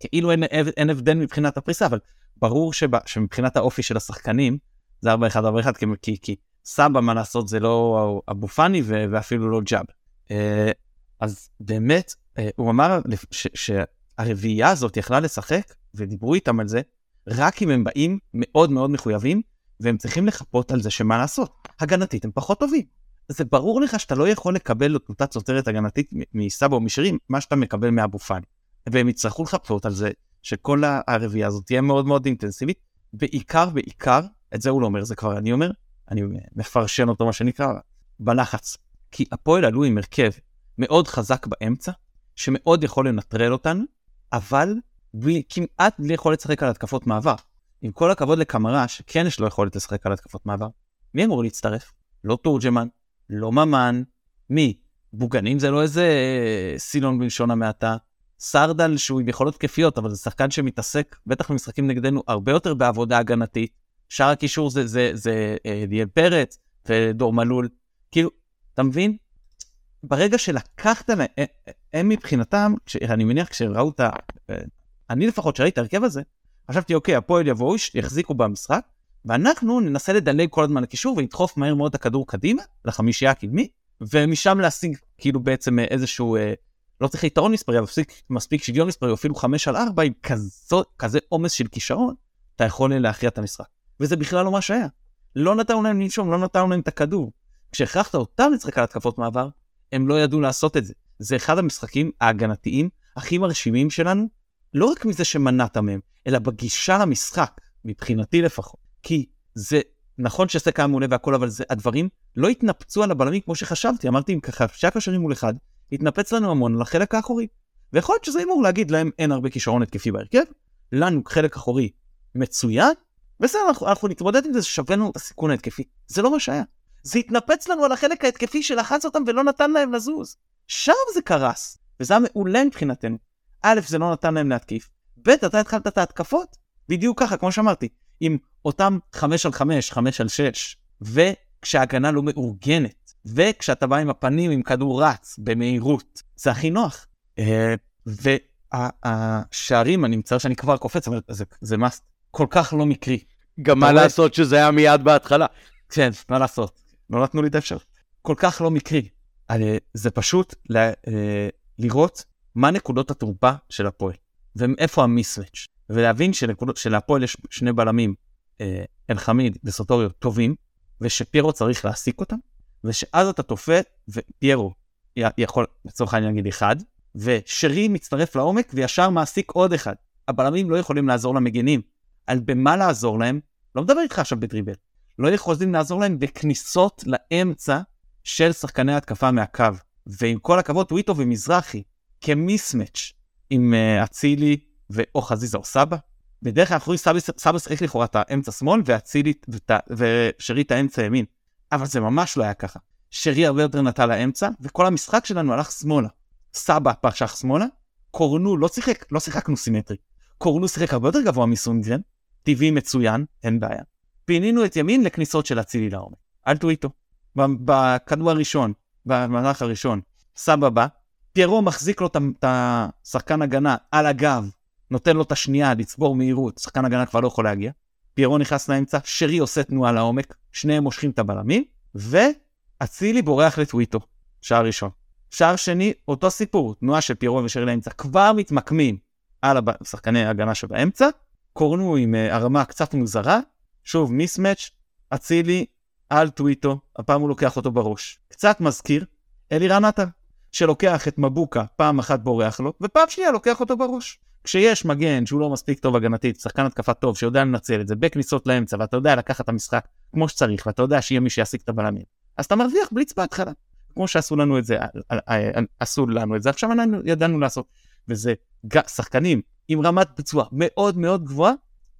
Speaker 2: כאילו אין, אין הבדל מבחינת הפריסה, אבל ברור שבא, שמבחינת האופי של השחקנים, זה 4-1-4-1, כי, כי, כי סבא, מה לעשות, זה לא אבו פאני ואפילו לא ג'אב. Uh, אז באמת, uh, הוא אמר שהרביעייה הזאת יכלה לשחק, ודיברו איתם על זה, רק אם הם באים מאוד מאוד מחויבים, והם צריכים לחפות על זה שמה לעשות. הגנתית הם פחות טובים. זה ברור לך שאתה לא יכול לקבל את אותה צוצרת הגנתית מסבא או משירים, מה שאתה מקבל מאבו פאני. והם יצטרכו לחפות על זה שכל הרביעייה הזאת תהיה מאוד מאוד אינטנסיבית, בעיקר בעיקר, את זה הוא לא אומר, זה כבר אני אומר, אני מפרשן אותו מה שנקרא, בלחץ. כי הפועל עלו עם הרכב מאוד חזק באמצע, שמאוד יכול לנטרל אותנו, אבל בלי, כמעט בלי יכולת לשחק על התקפות מעבר. עם כל הכבוד לקמרה, שכן יש לו יכולת לשחק על התקפות מעבר, מי אמור להצטרף? לא תורג'מן, לא ממן, מי? בוגנים זה לא איזה אה, סילון בלשון המעטה. סרדל שהוא עם יכולות תקפיות, אבל זה שחקן שמתעסק, בטח במשחקים נגדנו, הרבה יותר בעבודה הגנתית. שאר הקישור זה, זה, זה אה, ליאל פרץ ודור מלול. כאילו, אתה מבין? ברגע שלקחת להם, אה, הם מבחינתם, אני מניח כשראו את ה... אני לפחות שראיתי את ההרכב הזה, חשבתי אוקיי, הפועל יבואו, יחזיקו במשחק, ואנחנו ננסה לדלג כל הזמן לקישור ולדחוף מהר מאוד את הכדור קדימה, לחמישייה הקדמי, ומשם להשיג כאילו בעצם אה, איזשהו, אה, לא צריך יתרון מספרי, אבל מספיק, מספיק שוויון מספרי, אפילו 5 על 4, עם כזו, כזה עומס של כישרון, אתה יכול להכריע את המשחק. וזה בכלל לא מה שהיה. לא נתנו להם לנשום, לא נתנו להם את הכדור. כשהכרחת אותם לשחק על התקפות מעבר, הם לא ידעו לעשות את זה. זה אחד המשחקים ההגנתיים הכי מרשימים שלנו, לא רק מזה שמנעת מהם, אלא בגישה למשחק, מבחינתי לפחות. כי זה נכון שסק היה מעולה והכל, אבל זה, הדברים לא התנפצו על הבלמים כמו שחשבתי. אמרתי, אם ככה, שהיה קשרים מול אחד, התנפץ לנו המון על החלק האחורי. ויכול להיות שזה אמור להגיד להם אין הרבה כישרון התקפי בהרכב, לנו חלק אחורי מצוין, בסדר, אנחנו, אנחנו נתמודד עם זה, שווה לנו את הסיכון ההתקפי. זה לא מה שהיה. זה התנפץ לנו על החלק ההתקפי שלחץ אותם ולא נתן להם לזוז. שם זה קרס, וזה היה מעולה מבחינתנו. א', זה לא נתן להם להתקיף, ב', אתה התחלת את ההתקפות, בדיוק ככה, כמו שאמרתי, עם אותם 5 על 5, 5 על 6, וכשההגנה לא מאורגנת, וכשאתה בא עם הפנים עם כדור רץ במהירות, זה הכי נוח. אה, והשערים, אני מצטער שאני כבר קופץ, אבל זה, זה מס כל כך לא מקרי.
Speaker 1: גם מה לעשות שזה היה מיד בהתחלה.
Speaker 2: כן, מה לעשות, לא נתנו לי את האפשר. כל כך לא מקרי. זה פשוט אה, לראות מה נקודות התורפה של הפועל, ואיפה המיסוויץ', ולהבין שלהפועל יש שני בלמים, אה, אלחמיד וסוטוריו טובים, ושפיירו צריך להעסיק אותם, ושאז אתה תופת, ופיירו יכול לצורך העניין להגיד אחד, ושרי מצטרף לעומק וישר מעסיק עוד אחד. הבלמים לא יכולים לעזור למגנים. על במה לעזור להם, לא מדבר איתך עכשיו בדריבל, לא יכולים לעזור להם בכניסות לאמצע של שחקני התקפה מהקו. ועם כל הכבוד, טוויטו ומזרחי, כמיסמץ' עם אה, אצילי ואו חזיזה או סבא. בדרך כלל אנחנו רואים סבא שיחק לכאורה את האמצע שמאל ואצילי ושרי את האמצע ימין. אבל זה ממש לא היה ככה. שרי הרבה יותר נטה לאמצע וכל המשחק שלנו הלך שמאלה. סבא פשח שמאלה, קורנו לא שיחק, לא שיחקנו סימטרי. קורנו שיחק הרבה יותר גבוה מסונגרן, טבעי מצוין, אין בעיה. פינינו את ימין לכניסות של אצילי לעומק. אל תהיו איתו. בכדור הראשון, במהלך הראשון, סבבה, פיירו מחזיק לו את השחקן הגנה על הגב, נותן לו את השנייה לצבור מהירות, שחקן הגנה כבר לא יכול להגיע. פיירו נכנס לאמצע, שרי עושה תנועה לעומק, שניהם מושכים את הבלמים, ואצילי בורח לטוויטו, שער ראשון. שער שני, אותו סיפור, תנועה של פיירו ושרי לאמצע, כבר מתמקמים על שחקני ההגנה שבאמצע, קורנו עם uh, הרמה קצת מוזרה, שוב מיסמץ', אצילי על טוויטו, הפעם הוא לוקח אותו בראש. קצת מזכיר אלירן עטר, שלוקח את מבוקה, פעם אחת בורח לו, ופעם שנייה לוקח אותו בראש. כשיש מגן שהוא לא מספיק טוב הגנתית, שחקן התקפה טוב שיודע לנצל את זה בכניסות לאמצע, ואתה יודע לקחת את המשחק כמו שצריך, ואתה יודע שיהיה מי שיעסיק את הבלמים, אז אתה מרוויח בליץ בהתחלה. כמו שעשו לנו את זה, עשו לנו את זה, עכשיו אנחנו ידענו לעשות. וזה שחקנים עם רמת ביצוע מאוד מאוד גבוהה,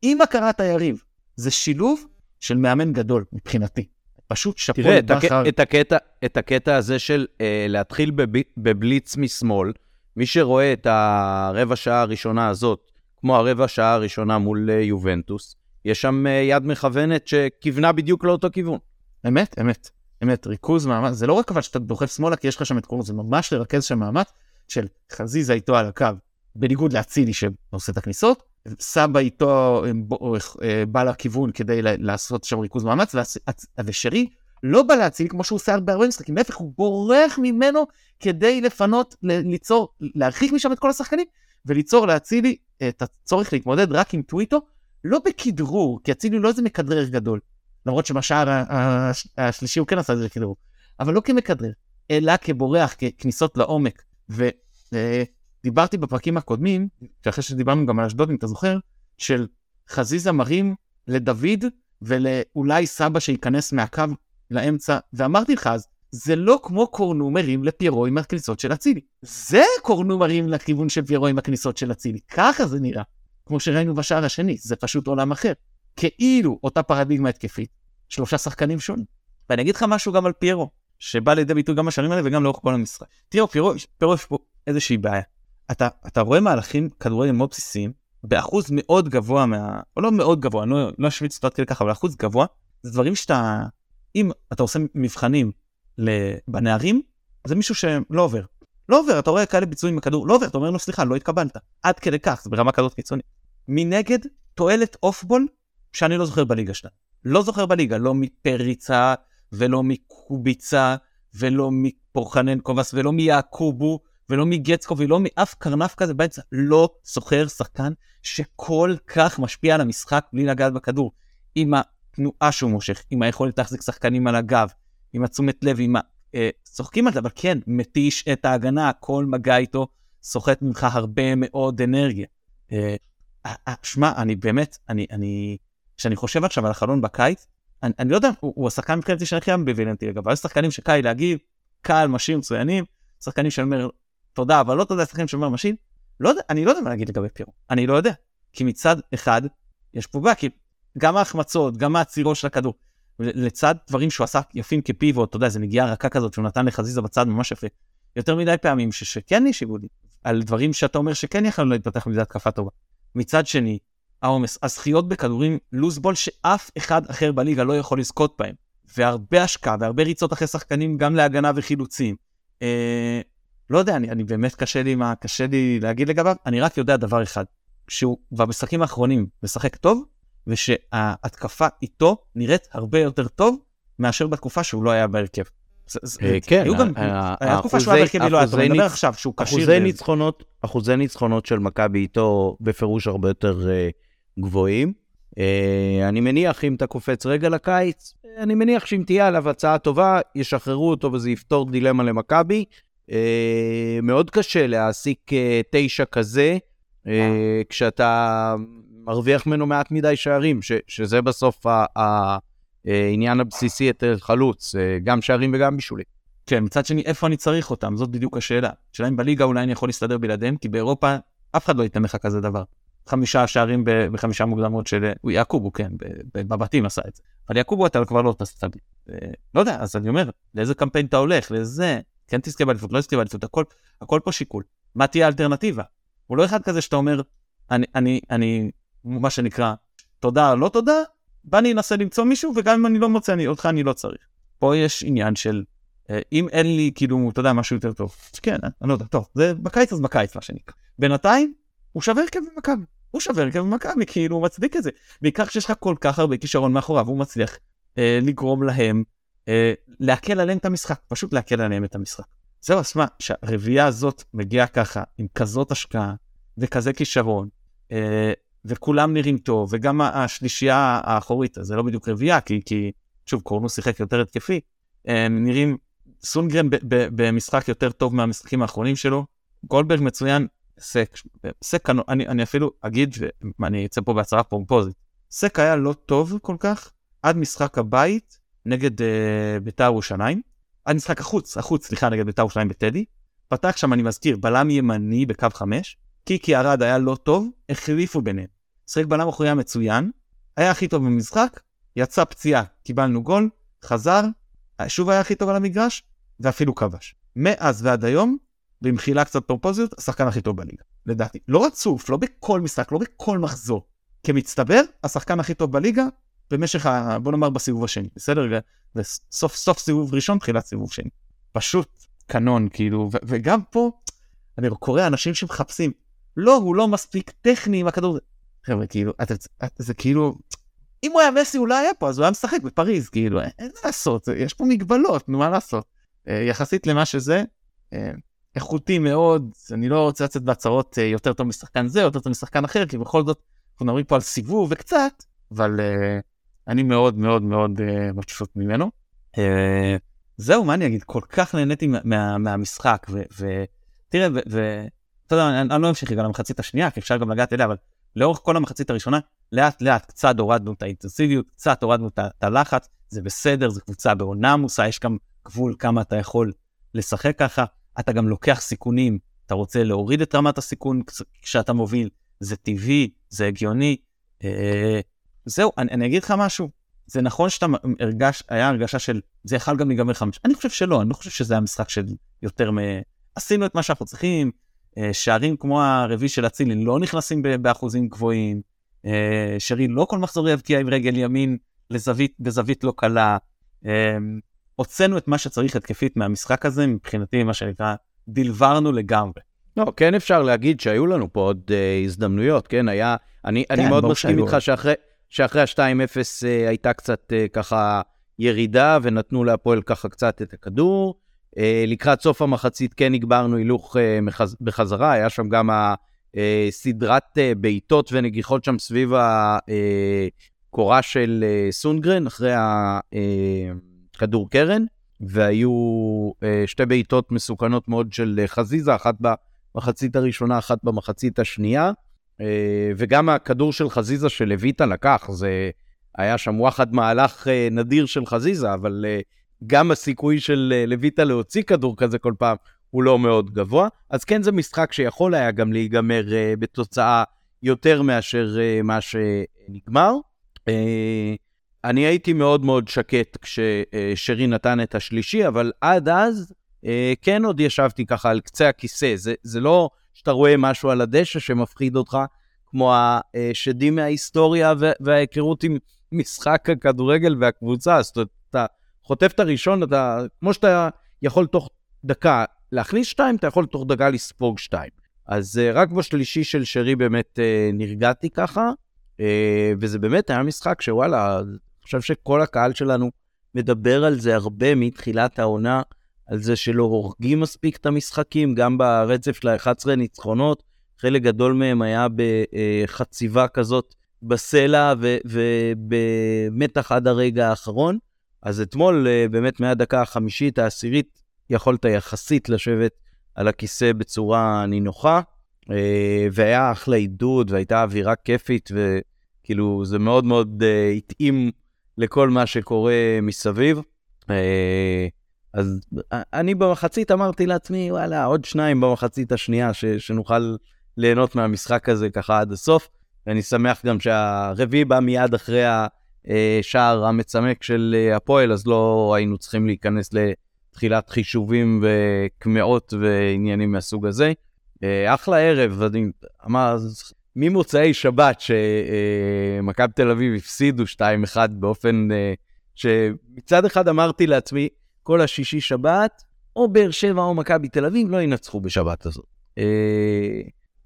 Speaker 2: עם הכרת היריב. זה שילוב של מאמן גדול מבחינתי. פשוט שאפו
Speaker 1: תראה, את, הק... את, הקטע, את הקטע הזה של uh, להתחיל בב... בבליץ משמאל, מי שרואה את הרבע שעה הראשונה הזאת, כמו הרבע שעה הראשונה מול uh, יובנטוס, יש שם uh, יד מכוונת שכיוונה בדיוק לאותו כיוון.
Speaker 2: אמת, אמת. אמת, ריכוז מאמץ, זה לא רק אבל שאתה דוחף שמאלה כי יש לך שם את קורנו, זה ממש לרכז שם מאמץ של חזיזה איתו על הקו, בניגוד לאצילי שעושה את הכניסות, סבא איתו אה, בא לכיוון כדי לעשות שם ריכוז מאמץ, ושרי לא בא להציל כמו שהוא עושה בהרבה משחקים, להפך הוא בורח ממנו כדי לפנות, ליצור, להרחיק משם את כל השחקנים, וליצור לאצילי את הצורך להתמודד רק עם טוויטו, לא בכדרור, כי אצילי לא איזה מכדרר גדול, למרות שבשער השלישי הוא כן עשה את זה לכדרור, אבל לא כמכדרר, אלא כבורח, ככניסות לעומק. ודיברתי בפרקים הקודמים, שאחרי שדיברנו גם על אשדוד, אם אתה זוכר, של חזיזה מרים לדוד ולאולי סבא שייכנס מהקו לאמצע, ואמרתי לך אז, זה לא כמו קורנומרים לפיירו עם הכניסות של אצילי. זה קורנומרים לכיוון של פיירו עם הכניסות של אצילי. ככה זה נראה. כמו שראינו בשער השני, זה פשוט עולם אחר. כאילו אותה פרדיגמה התקפית, שלושה שחקנים שונים. ואני אגיד לך משהו גם על פיירו, שבא לידי ביטוי גם בשנים האלה וגם לאורך כל המשחק. תראו, פיירו, פיירו יש פה איזושהי בעיה. אתה, אתה רואה מהלכים כדורגל מאוד בסיסיים, באחוז מאוד גבוה מה... או לא מאוד גבוה, אני לא, לא אותו עד כדי ככה, אבל אחוז גבוה, זה דברים שאתה... אם אתה עושה מבחנים בנערים, זה מישהו שלא עובר. לא עובר, אתה רואה כאלה ביצועים בכדור, לא עובר, אתה אומר לו סליחה, לא התקבלת. עד כדי כך, זה ברמה כזאת קיצונית. מנגד, תועלת אופבול שאני לא זוכר בליגה שלנו. לא זוכר בליגה, לא מפריצה ולא מקוביצה ולא מפורחנן קובס ולא מיעקובו ולא מגצקו ולא מאף קרנף כזה באמצע. לא זוכר שחקן שכל כך משפיע על המשחק בלי לגעת בכדור. עם התנועה שהוא מושך, עם היכולת להחזיק שחקנים על הגב, עם התשומת לב, עם ה... אה, צוחקים על זה, אבל כן, מתיש את ההגנה, כל מגע איתו סוחט ממך הרבה מאוד אנרגיה. אה, אה, אה שמע, אני באמת, אני, אני, כשאני חושב עכשיו על החלון בקיץ, אני, אני לא יודע, הוא, הוא השחקן מבחינתי שאני הכי אמביוולנטי לגביו, יש שחקנים שקל להגיב, קל, משין, מצוינים, שחקנים שאני אומר תודה, אבל לא תודה, שחקנים שאומר משין, לא יודע, אני לא יודע מה להגיד לגבי פירו, אני לא יודע, כי מצד אחד, יש פה בעיה, כי גם ההחמצות, גם העצירות של הכדור, לצד דברים שהוא עשה יפים כפיבוט, אתה יודע, זה נגיעה רכה כזאת שהוא נתן לחזיזה בצד ממש יפה. יותר מדי פעמים ש- שכן השיבו לי, על דברים שאתה אומר שכן יכולנו להתפתח מזה התקפה טובה. מצד שני, העומס, הזכיות בכדורים לוזבול שאף אחד אחר בליגה לא יכול לזכות בהם. והרבה השקעה והרבה ריצות אחרי שחקנים גם להגנה וחילוצים. אה, לא יודע, אני, אני באמת קשה לי, מה, קשה לי להגיד לגביו, אני רק יודע דבר אחד, שהוא במשחקים האחרונים משחק טוב, ושההתקפה איתו נראית הרבה יותר טוב מאשר בתקופה שהוא לא היה בהרכב.
Speaker 1: אה, כן,
Speaker 2: היה תקופה שהוא היה בהרכב, לא, אתה מדבר עכשיו שהוא כשיר.
Speaker 1: אחוזי ניצחונות של מכבי איתו בפירוש הרבה יותר אה, גבוהים. אה, אני מניח, אם אתה קופץ רגע לקיץ, אני מניח שאם תהיה עליו הצעה טובה, ישחררו אותו וזה יפתור דילמה למכבי. מאוד קשה להעסיק תשע כזה, כשאתה מרוויח ממנו מעט מדי שערים, ש, שזה בסוף העניין הבסיסי את חלוץ, גם שערים וגם בישולים.
Speaker 2: כן, מצד שני, איפה אני צריך אותם? זאת בדיוק השאלה. השאלה אם בליגה אולי אני יכול להסתדר בלעדיהם, כי באירופה אף אחד לא ייתן לך כזה דבר. חמישה שערים בחמישה מוקדמות של... יעקובו, כן, בבתים עשה את זה. אבל יעקובו אתה כבר לא תביא. לא יודע, אז אני אומר, לאיזה קמפיין אתה הולך, לאיזה... כן תזכה באליפות, לא תזכה באליפות, הכל, הכל פה שיקול. מה תהיה האלטרנטיבה? הוא לא אחד כזה שאתה אומר, אני, אני, אני, מה שנקרא, תודה, לא תודה, בא אני אנסה למצוא מישהו, וגם אם אני לא מוצא, אני, אותך אני לא צריך. פה יש עניין של, אה, אם אין לי, כאילו, אתה יודע, משהו יותר טוב, כן, אני לא יודע, טוב, זה בקיץ אז בקיץ, מה שנקרא. בינתיים, הוא שווה הרכב במכבי. הוא שווה הרכב במכבי, כאילו, הוא מצדיק את זה. בעיקר כשיש לך כל כך הרבה כישרון מאחוריו, הוא מצליח אה, לגרום להם, אה, להקל עליהם את המשחק, פשוט להקל עליהם את המשחק. זהו, אז מה, שהרביעייה הזאת מגיעה ככה, עם כזאת השקעה וכזה כישרון, אה, וכולם נראים טוב, וגם השלישייה האחורית, זה לא בדיוק רביעייה, כי, כי שוב, קורנו שיחק יותר התקפי, הם נראים, סונגרן במשחק יותר טוב מהמשחקים האחרונים שלו, גולדברג מצוין, סק, סק, אני, אני אפילו אגיד, ואני אצא פה בהצהרה פרומפוזית, סק היה לא טוב כל כך עד משחק הבית נגד uh, בית"ר ירושלים, עד משחק החוץ, החוץ, סליחה, נגד בית"ר ירושלים בטדי, פתח שם, אני מזכיר, בלם ימני בקו 5, קיקי ארד היה לא טוב, החליפו ביניהם. שחק בלם אחורי היה מצוין, היה הכי טוב במשחק, יצא פציעה, קיבלנו גול, חזר, שוב היה הכי טוב על המגרש, ואפילו כבש. מאז ועד היום, במחילה קצת פרופוזיות, השחקן הכי טוב בליגה, לדעתי. לא רצוף, לא בכל משחק, לא בכל מחזור. כמצטבר, השחקן הכי טוב בליגה, במשך, ה... בוא נאמר בסיבוב השני, בסדר? וסוף סוף סיבוב ראשון, תחילת סיבוב שני. פשוט קנון, כאילו, ו- וגם פה, אני קורא אנשים שמחפשים, לא, הוא לא מספיק טכני עם הכדור. חבר'ה, כאילו, את, את, את, זה כאילו, אם הוא היה מסי הוא לא היה פה, אז הוא היה משחק בפריז, כאילו, אין מה לעשות, יש פה מגבלות, נו מה לעשות. אה, יחסית למה שזה, אה, איכותי מאוד, אני לא רוצה לצאת בהצהרות אה, יותר טוב משחקן זה, יותר טוב משחקן אחר, כי בכל זאת, אנחנו מדברים פה על סיבוב וקצת, אבל אני מאוד מאוד מאוד מבסוט ממנו. זהו, מה אני אגיד, כל כך נהניתי מה, מהמשחק, ותראה, ואתה יודע, אני, אני לא אמשיך רגע למחצית השנייה, כי אפשר גם לגעת אליה, אבל לאורך כל המחצית הראשונה, לאט לאט קצת הורדנו את האינטנסיביות, קצת הורדנו את הלחץ, זה בסדר, זו קבוצה בעונה עמוסה, יש גם גבול כמה אתה יכול לשחק ככה, אתה גם לוקח סיכונים, אתה רוצה להוריד את רמת הסיכון כשאתה מוביל, זה טבעי, זה הגיוני. אה, זהו, אני, אני אגיד לך משהו, זה נכון שאתה הרגש, היה הרגשה של זה יכול גם להיגמר חמש, אני חושב שלא, אני לא חושב שזה היה משחק של יותר מ... עשינו את מה שאנחנו צריכים, אה, שערים כמו הרביעי של אצילי לא נכנסים באחוזים גבוהים, אה, שרי לא כל מחזור יבקיע עם רגל ימין לזווית, בזווית לא קלה. אה, הוצאנו את מה שצריך התקפית מהמשחק הזה, מבחינתי מה שנקרא, דלברנו לגמרי.
Speaker 1: לא, כן אפשר להגיד שהיו לנו פה עוד uh, הזדמנויות, כן? היה, אני, כן, אני מאוד מסכים איתך שאחרי, שאחרי ה-2-0 uh, הייתה קצת uh, ככה ירידה, ונתנו להפועל ככה קצת את הכדור. Uh, לקראת סוף המחצית כן הגברנו הילוך. בחזרה, היה שם גם uh, בעיטות ונגיחות שם סביב הקורה של סונגרן, אחרי הכדור קרן, והיו שתי בעיטות מסוכנות מאוד של חזיזה, אחת במחצית הראשונה, אחת במחצית השנייה, וגם הכדור של חזיזה שלויטה לקח, זה היה שם וואחד מהלך uh, נדיר של חזיזה, אבל... Uh, גם הסיכוי של אה, לויטה להוציא כדור כזה כל פעם הוא לא מאוד גבוה. אז כן, זה משחק שיכול היה גם להיגמר בתוצאה יותר מאשר מה שנגמר. אני הייתי מאוד מאוד שקט כששרי נתן את השלישי, אבל עד אז כן עוד ישבתי ככה על קצה הכיסא. זה, זה לא שאתה רואה משהו על הדשא שמפחיד אותך, כמו השדים מההיסטוריה וההיכרות עם משחק הכדורגל והקבוצה. זאת אומרת, אתה חוטף את הראשון, אתה, כמו שאתה יכול תוך דקה להכניס שתיים, אתה יכול תוך דקה לספוג שתיים. אז uh, רק בשלישי של שרי באמת uh, נרגעתי ככה, uh, וזה באמת היה משחק שוואלה, אני חושב שכל הקהל שלנו מדבר על זה הרבה מתחילת העונה, על זה שלא הורגים מספיק את המשחקים, גם ברצף של ה-11 ניצחונות, חלק גדול מהם היה בחציבה כזאת בסלע ובמתח עד הרגע האחרון. אז אתמול, אה, באמת מהדקה החמישית, העשירית, יכולת יחסית לשבת על הכיסא בצורה נינוחה, אה, והיה אחלה עידוד, והייתה אווירה כיפית, וכאילו, זה מאוד מאוד אה, התאים לכל מה שקורה מסביב. אז אני במחצית אמרתי לעצמי, וואלה, עוד שניים במחצית השנייה, ש, שנוכל ליהנות מהמשחק הזה ככה עד הסוף. ואני שמח גם שהרביעי בא מיד אחרי ה... אה, המצמק של אה, הפועל, אז לא היינו צריכים להיכנס לתחילת חישובים וקמעות ועניינים מהסוג הזה. אה, אחלה ערב, אני אמר, ממוצאי שבת שמכבי תל אביב הפסידו 2-1 באופן שמצד אחד אמרתי לעצמי, כל השישי שבת, או באר שבע או מכבי תל אביב לא ינצחו בשבת הזאת.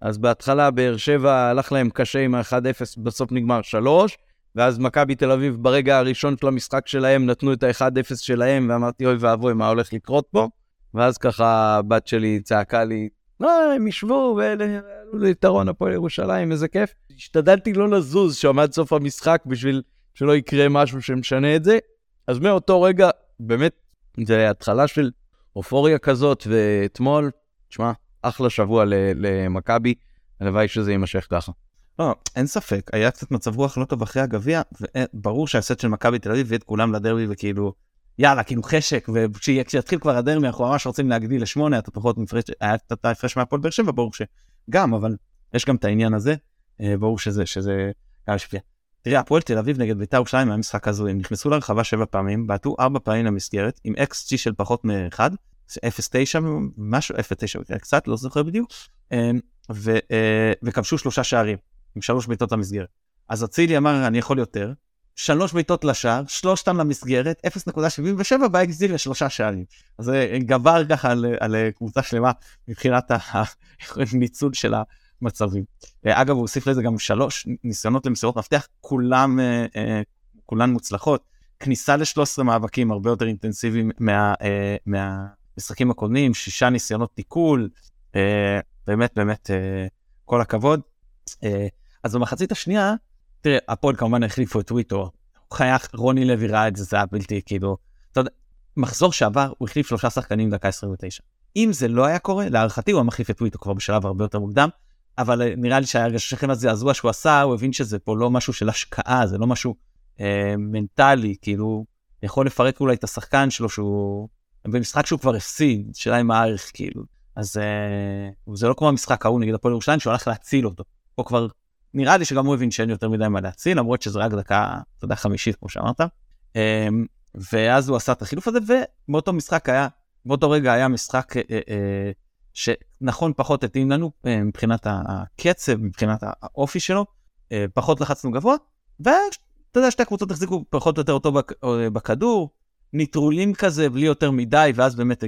Speaker 1: אז בהתחלה באר שבע הלך להם קשה עם ה-1-0, בסוף נגמר 3, ואז מכבי תל אביב ברגע הראשון של המשחק שלהם נתנו את ה-1-0 שלהם, ואמרתי, אוי ואבוי, מה הולך לקרות פה? ואז ככה הבת שלי צעקה לי, לא, הם ישבו ועלו ליתרון הפועל ירושלים, איזה כיף. השתדלתי לא לזוז שם עד סוף המשחק בשביל שלא יקרה משהו שמשנה את זה. אז מאותו רגע, באמת, זה התחלה של אופוריה כזאת, ואתמול, תשמע, אחלה שבוע למכבי, הלוואי שזה יימשך ככה.
Speaker 2: לא, אין ספק, היה קצת מצב רוח לא טוב אחרי הגביע, וברור שהסט של מכבי תל אביב הביא את כולם לדרבי וכאילו, יאללה, כאילו חשק, וכשיתחיל כבר הדרבי אנחנו ממש רוצים להגדיל לשמונה, אתה פחות מפרש, היה קצת ההפרש מהפועל באר שבע, ברור שגם, אבל יש גם את העניין הזה, אה, ברור שזה, שזה היה משפיע. תראה, הפועל תל אביב נגד בית"ר ירושלים היה משחק הזוי, הם נכנסו לרחבה שבע פעמים, בעטו ארבע פעמים למסגרת, עם XG של פחות מאחד, 0.9 משהו, 0.9 קצת, לא זוכר בדיוק, ו, אה, וכבשו שלושה שערים. עם שלוש בעיטות למסגרת. אז אצילי אמר, אני יכול יותר, שלוש בעיטות לשער, שלושתם למסגרת, 0.77 באקזיל לשלושה שערים. אז זה גבר ככה על, על קבוצה שלמה מבחינת הניצול של המצבים. אגב, הוא הוסיף לזה גם שלוש ניסיונות למסירות מפתח, כולם, אה, אה, כולן מוצלחות. כניסה ל-13 מאבקים הרבה יותר אינטנסיביים מה, אה, מהמשחקים הקודמים, שישה ניסיונות תיקול, באמת באמת כל הכבוד. אז במחצית השנייה, תראה, הפועל כמובן החליפו את טוויטו, חייך, רוני לוי ראה את זה, זה היה בלתי, כאילו, אתה יודע, מחזור שעבר הוא החליף שלושה שחקנים דקה 29. אם זה לא היה קורה, להערכתי הוא היה מחליף את טוויטו כבר בשלב הרבה יותר מוקדם, אבל אה, נראה לי שההרגשה שלכם הזעזוע שהוא עשה, הוא הבין שזה פה לא משהו של השקעה, זה לא משהו אה, מנטלי, כאילו, יכול לפרק אולי את השחקן שלו שהוא, במשחק שהוא כבר הפסיד, שאלה עם הערך, כאילו. אז אה, זה לא כמו המשחק ההוא נגד הפועל ירושלים, שהוא הלך להציל אותו. פה כבר נראה לי שגם הוא הבין שאין יותר מדי מה להציל, למרות שזה רק דקה, אתה יודע, חמישית, כמו שאמרת. אמ, ואז הוא עשה את החילוף הזה, ובאותו משחק היה, באותו רגע היה משחק אה, אה, שנכון פחות התאים לנו אה, מבחינת הקצב, מבחינת האופי שלו, פחות לחצנו גבוה, ואתה יודע, שתי הקבוצות החזיקו פחות או יותר אותו בכדור, נטרולים כזה בלי יותר מדי, ואז באמת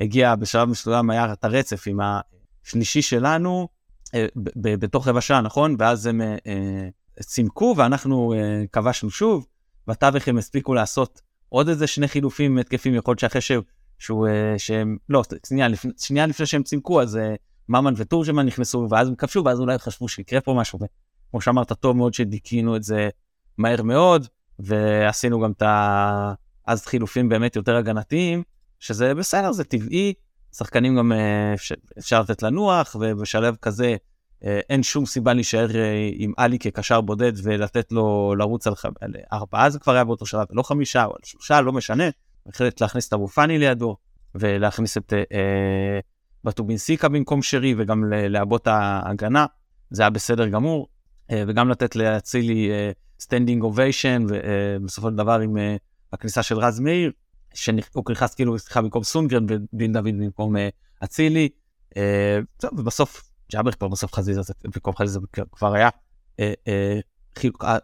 Speaker 2: הגיע בשלב מסוים היה את הרצף עם השלישי שלנו, אה, בתוך רבע שעה, נכון? ואז הם אה, אה, צימקו ואנחנו כבשנו שוב, בתווך הם הספיקו לעשות עוד איזה שני חילופים התקפים, יכול להיות שאחרי שהוא, שהוא שהם, לא, שנייה, לפני, שנייה לפני שהם צימקו, אז ממן ותורג'מן נכנסו, ואז הם כבשו, ואז אולי חשבו שיקרה פה משהו. כמו שאמרת, טוב מאוד שדיכינו את זה מהר מאוד, ועשינו גם את ה... אז חילופים באמת יותר הגנתיים, שזה בסדר, זה טבעי, שחקנים גם אה, אפשר לתת לנוח, ובשלב כזה אה, אין שום סיבה להישאר אה, עם עלי כקשר בודד ולתת לו לרוץ על, על ארבעה, זה כבר היה באותו שלב, לא חמישה או על שלושה, לא משנה. החלט להכניס את אבו פאני לידו, ולהכניס את אה, בטובינסיקה במקום שרי, וגם לעבות ההגנה, זה היה בסדר גמור, אה, וגם לתת לאצילי standing ovation, ובסופו של דבר עם אה, הכניסה של רז מאיר, שהוא נכנס כאילו סליחה במקום סונדגרן ודין דוד במקום אה, אצילי. אה, ובסוף ג'אבר כבר בסוף חזיזה במקום חזיזה כבר היה. אה,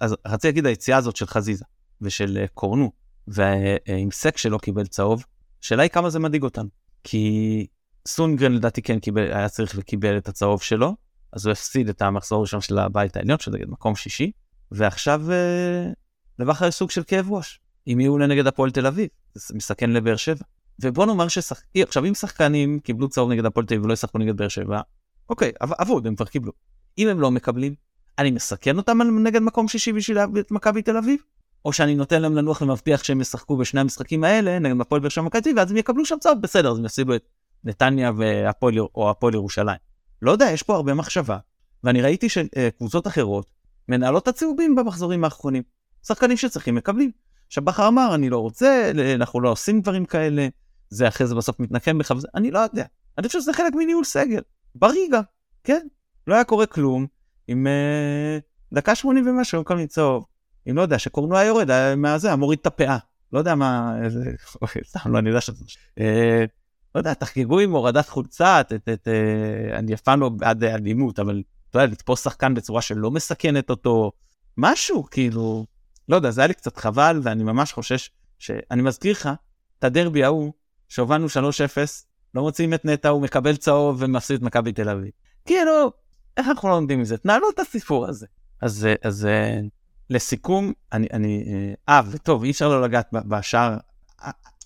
Speaker 2: אז רציתי להגיד היציאה הזאת של חזיזה ושל קורנו ועם סק שלא קיבל צהוב, השאלה היא כמה זה מדאיג אותנו. כי סונגרן לדעתי כן קיבל, היה צריך וקיבל את הצהוב שלו, אז הוא הפסיד את המחזור הראשון של הבית העליון, שזה מקום שישי, ועכשיו לבכר יש סוג של כאב ראש. אם יהיו לנגד הפועל תל אביב, זה מסכן לבאר שבע. ובוא נאמר ששחק... עכשיו אם שחקנים קיבלו צהוב נגד הפועל תל אביב ולא ישחקו נגד באר שבע, אוקיי, אבוד, הם כבר קיבלו. אם הם לא מקבלים, אני מסכן אותם נגד מקום שישי בשביל להביא את מכבי תל אביב? או שאני נותן להם לנוח ומבטיח שהם ישחקו בשני המשחקים האלה נגד הפועל באר שבע מכבי ואז הם יקבלו שם צהוב, בסדר, אז הם יפסידו את נתניה והפועל או הפועל ירושלים. לא יודע, יש פה הרבה מחשבה, ואני ראיתי שקבוצות אחרות מנהלות הצהובים במחזורים האחרונים. שחקנים שצריכים מקבלים. עכשיו בכר אמר, אני לא רוצה, אנחנו לא עושים דברים כאלה, זה אחרי זה בסוף מתנקם בך, אני לא יודע. אני חושב שזה חלק מניהול סגל, בריגה, כן? לא היה קורה כלום עם אה, דקה 80 ומשהו, מיני צהוב. אם לא יודע, שקורנו היה יורד, היה מהזה, היה מוריד את הפאה. לא יודע מה, איזה, סתם, לא, אני יודע שזה... אה, לא יודע, תחגגו עם הורדת חולצה, אה, אני אף פעם לא בעד אלימות, אבל אתה יודע, לתפוס שחקן בצורה שלא מסכנת אותו, משהו, כאילו, לא יודע, זה היה לי קצת חבל, ואני ממש חושש שאני מזכיר לך את הדרבי ההוא, שהובלנו 3-0, לא מוצאים את נטע, הוא מקבל צהוב ומפסיד את מכבי תל אביב. כאילו, איך אנחנו לא לומדים מזה? תנהלו את הסיפור הזה. אז, אז לסיכום, אני, אני, אה, וטוב, אי אפשר לא לגעת בשער,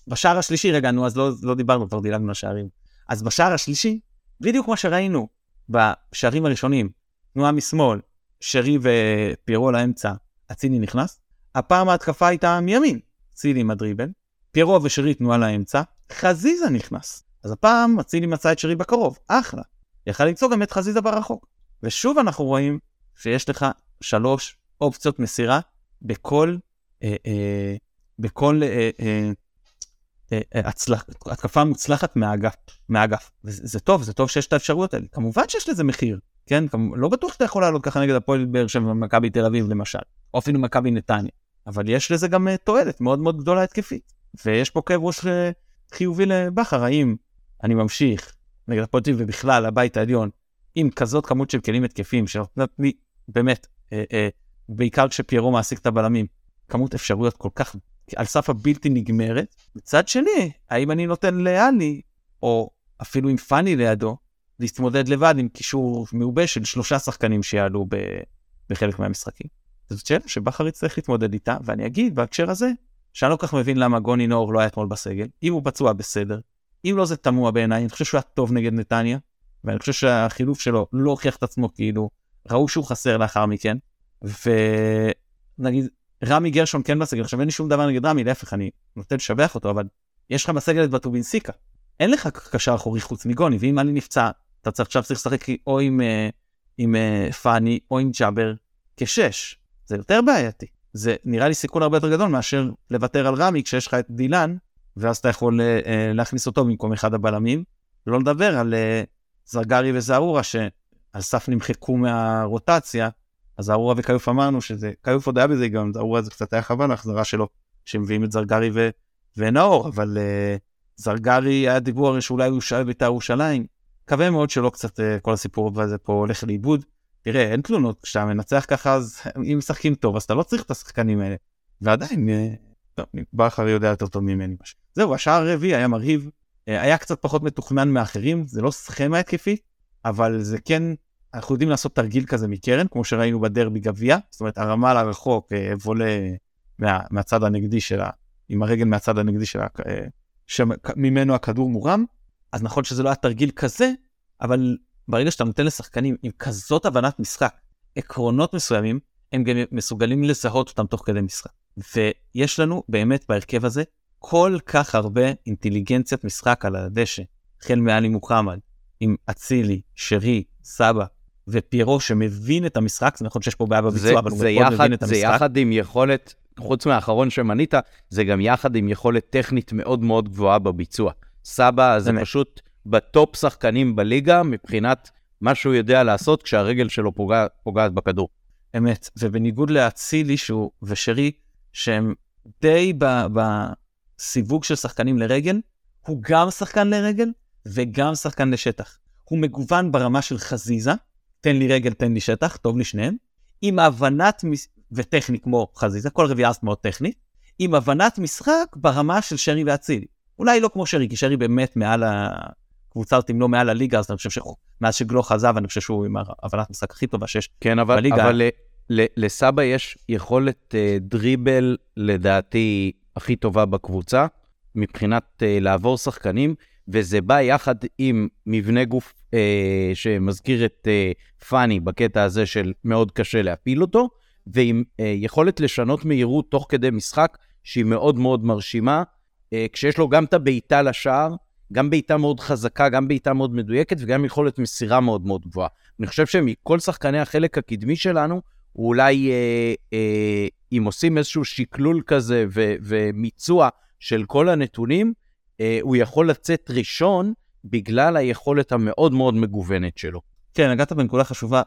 Speaker 2: בשער השלישי, רגע, נו, אז לא, לא דיברנו, כבר דילגנו לשערים. אז בשער השלישי, בדיוק כמו שראינו בשערים הראשונים, תנועה משמאל, שרי ופיירו לאמצע, אצילי נכנס, הפעם ההתקפה הייתה מימין, אצילי עם הדריבל, פיירו ושרי תנועה לאמצע, חזיזה נכנס. אז הפעם אצילי מצא את שרי בקרוב, אחלה. יכל למצוא גם את חזיזה ברחוק. ושוב אנחנו רואים שיש לך שלוש אופציות מסירה בכל, אה, אה, בכל אה, אה, אה, הצלח, התקפה מוצלחת מהאגף, מהאגף. וזה טוב, זה טוב שיש את האפשרויות האלה. כמובן שיש לזה מחיר, כן? כמובן, לא בטוח שאתה יכול לעלות ככה נגד הפועל באר שבע ומכבי תל אביב למשל, או אפילו מכבי נתניה. אבל יש לזה גם uh, תועלת מאוד מאוד גדולה התקפית. ויש פה כאב ראש אה, חיובי לבכר, האם אני ממשיך נגד הפועל תל ובכלל הבית העליון עם כזאת כמות של כלים התקפיים שנותנת לי באמת, אה, אה, בעיקר כשפיירו מעסיק את הבלמים, כמות אפשרויות כל כך על סף הבלתי נגמרת. מצד שני, האם אני נותן לאלי, או אפילו עם פאני לידו, להתמודד לבד עם קישור מעובה של שלושה שחקנים שיעלו בחלק מהמשחקים. זאת שאלה שבכר יצטרך להתמודד איתה, ואני אגיד בהקשר הזה, שאני לא כל כך מבין למה גוני נאור לא היה אתמול בסגל. אם הוא פצוע בסדר, אם לא זה תמוה בעיניי, אני חושב שהוא היה טוב נגד נתניה, ואני חושב שהחילוף שלו לא הוכיח את עצמו כאילו, ראו שהוא חסר לאחר מכן, ונגיד רמי גרשון כן בסגל, עכשיו אין לי שום דבר נגד רמי, להפך, אני נוטה לשבח אותו, אבל יש לך בסגל את בטובינסיקה. אין לך קשר אחורי חוץ מגוני, ואם אני נפצע, אתה צריך עכשיו צריך לשחק או עם, אה, עם אה, פאני או עם ג'אבר כשש. זה יותר בעייתי. זה נראה לי סיכון הרבה יותר גדול מאשר לוותר על רמי כשיש לך את דילן, ואז אתה יכול אה, להכניס אותו במקום אחד הבלמים. לא לדבר על זרגרי וזערורה שעל סף נמחקו מהרוטציה, אז ארורה וכיוף אמרנו שזה, כיוף עוד היה בזה גם, ארורה זה קצת היה חבל ההחזרה שלו, שמביאים את זרגרי ו, ונאור, אבל uh, זרגרי היה דיבור הרי שאולי הוא שאל בית"ר ירושלים, מקווה מאוד שלא קצת uh, כל הסיפור הזה פה הולך לאיבוד. תראה, אין תלונות, כשאתה מנצח ככה, אז אם משחקים טוב, אז אתה לא צריך את השחקנים האלה. ועדיין, uh, טוב, בכר יודע יותר טוב ממני. זהו, השער הרביעי היה מרהיב, uh, היה קצת פחות מתוכנן מאחרים, זה לא סכמה התקפית, אבל זה כן אנחנו יודעים לעשות תרגיל כזה מקרן, כמו שראינו בדרבי גביע, זאת אומרת הרמה לרחוק אה, וולה מה, מהצד הנגדי שלה, עם הרגל מהצד הנגדי שלה, אה, שממנו הכדור מורם, אז נכון שזה לא היה תרגיל כזה, אבל ברגע שאתה נותן לשחקנים עם כזאת הבנת משחק, עקרונות מסוימים, הם גם מסוגלים לזהות אותם תוך כדי משחק. ויש לנו באמת בהרכב הזה כל כך הרבה אינטליגנציית משחק על הדשא, החל מעלי מוחמד, עם אצילי, שרי, סבא, ופיירו שמבין את המשחק, זה נכון שיש פה בעיה בביצוע, אבל הוא מאוד יחד, מבין את המשחק.
Speaker 1: זה יחד עם יכולת, חוץ מהאחרון שמנית, זה גם יחד עם יכולת טכנית מאוד מאוד גבוהה בביצוע. סבא זה באמת. פשוט בטופ שחקנים בליגה מבחינת מה שהוא יודע לעשות כשהרגל שלו פוגע, פוגעת בכדור.
Speaker 2: אמת, ובניגוד לאצילי שהוא ושרי, שהם די בסיווג של שחקנים לרגל, הוא גם שחקן לרגל וגם שחקן לשטח. הוא מגוון ברמה של חזיזה, תן לי רגל, תן לי שטח, טוב לי שניהם, עם הבנת, וטכני כמו חזיזה, כל רביעייה מאוד טכנית, עם הבנת משחק ברמה של שרי ואצילי. אולי לא כמו שרי, כי שרי באמת מעל הקבוצה הזאת, אם לא מעל הליגה, אז אני חושב שמאז שגלוך עזב, אני חושב שהוא עם הבנת משחק הכי טובה שיש
Speaker 1: כן, אבל, בליגה. אבל לסבא יש יכולת uh, דריבל, לדעתי, הכי טובה בקבוצה, מבחינת uh, לעבור שחקנים, וזה בא יחד עם מבנה גוף אה, שמזכיר את אה, פאני בקטע הזה של מאוד קשה להפיל אותו, ועם אה, יכולת לשנות מהירות תוך כדי משחק שהיא מאוד מאוד מרשימה, אה, כשיש לו גם את הבעיטה לשער, גם בעיטה מאוד חזקה, גם בעיטה מאוד מדויקת וגם יכולת מסירה מאוד מאוד גבוהה. אני חושב שמכל שחקני החלק הקדמי שלנו, הוא אולי, אה, אה, אם עושים איזשהו שקלול כזה ו- ומיצוע של כל הנתונים, הוא יכול לצאת ראשון בגלל היכולת המאוד מאוד מגוונת שלו.
Speaker 2: כן, נגעת בנקודה חשובה.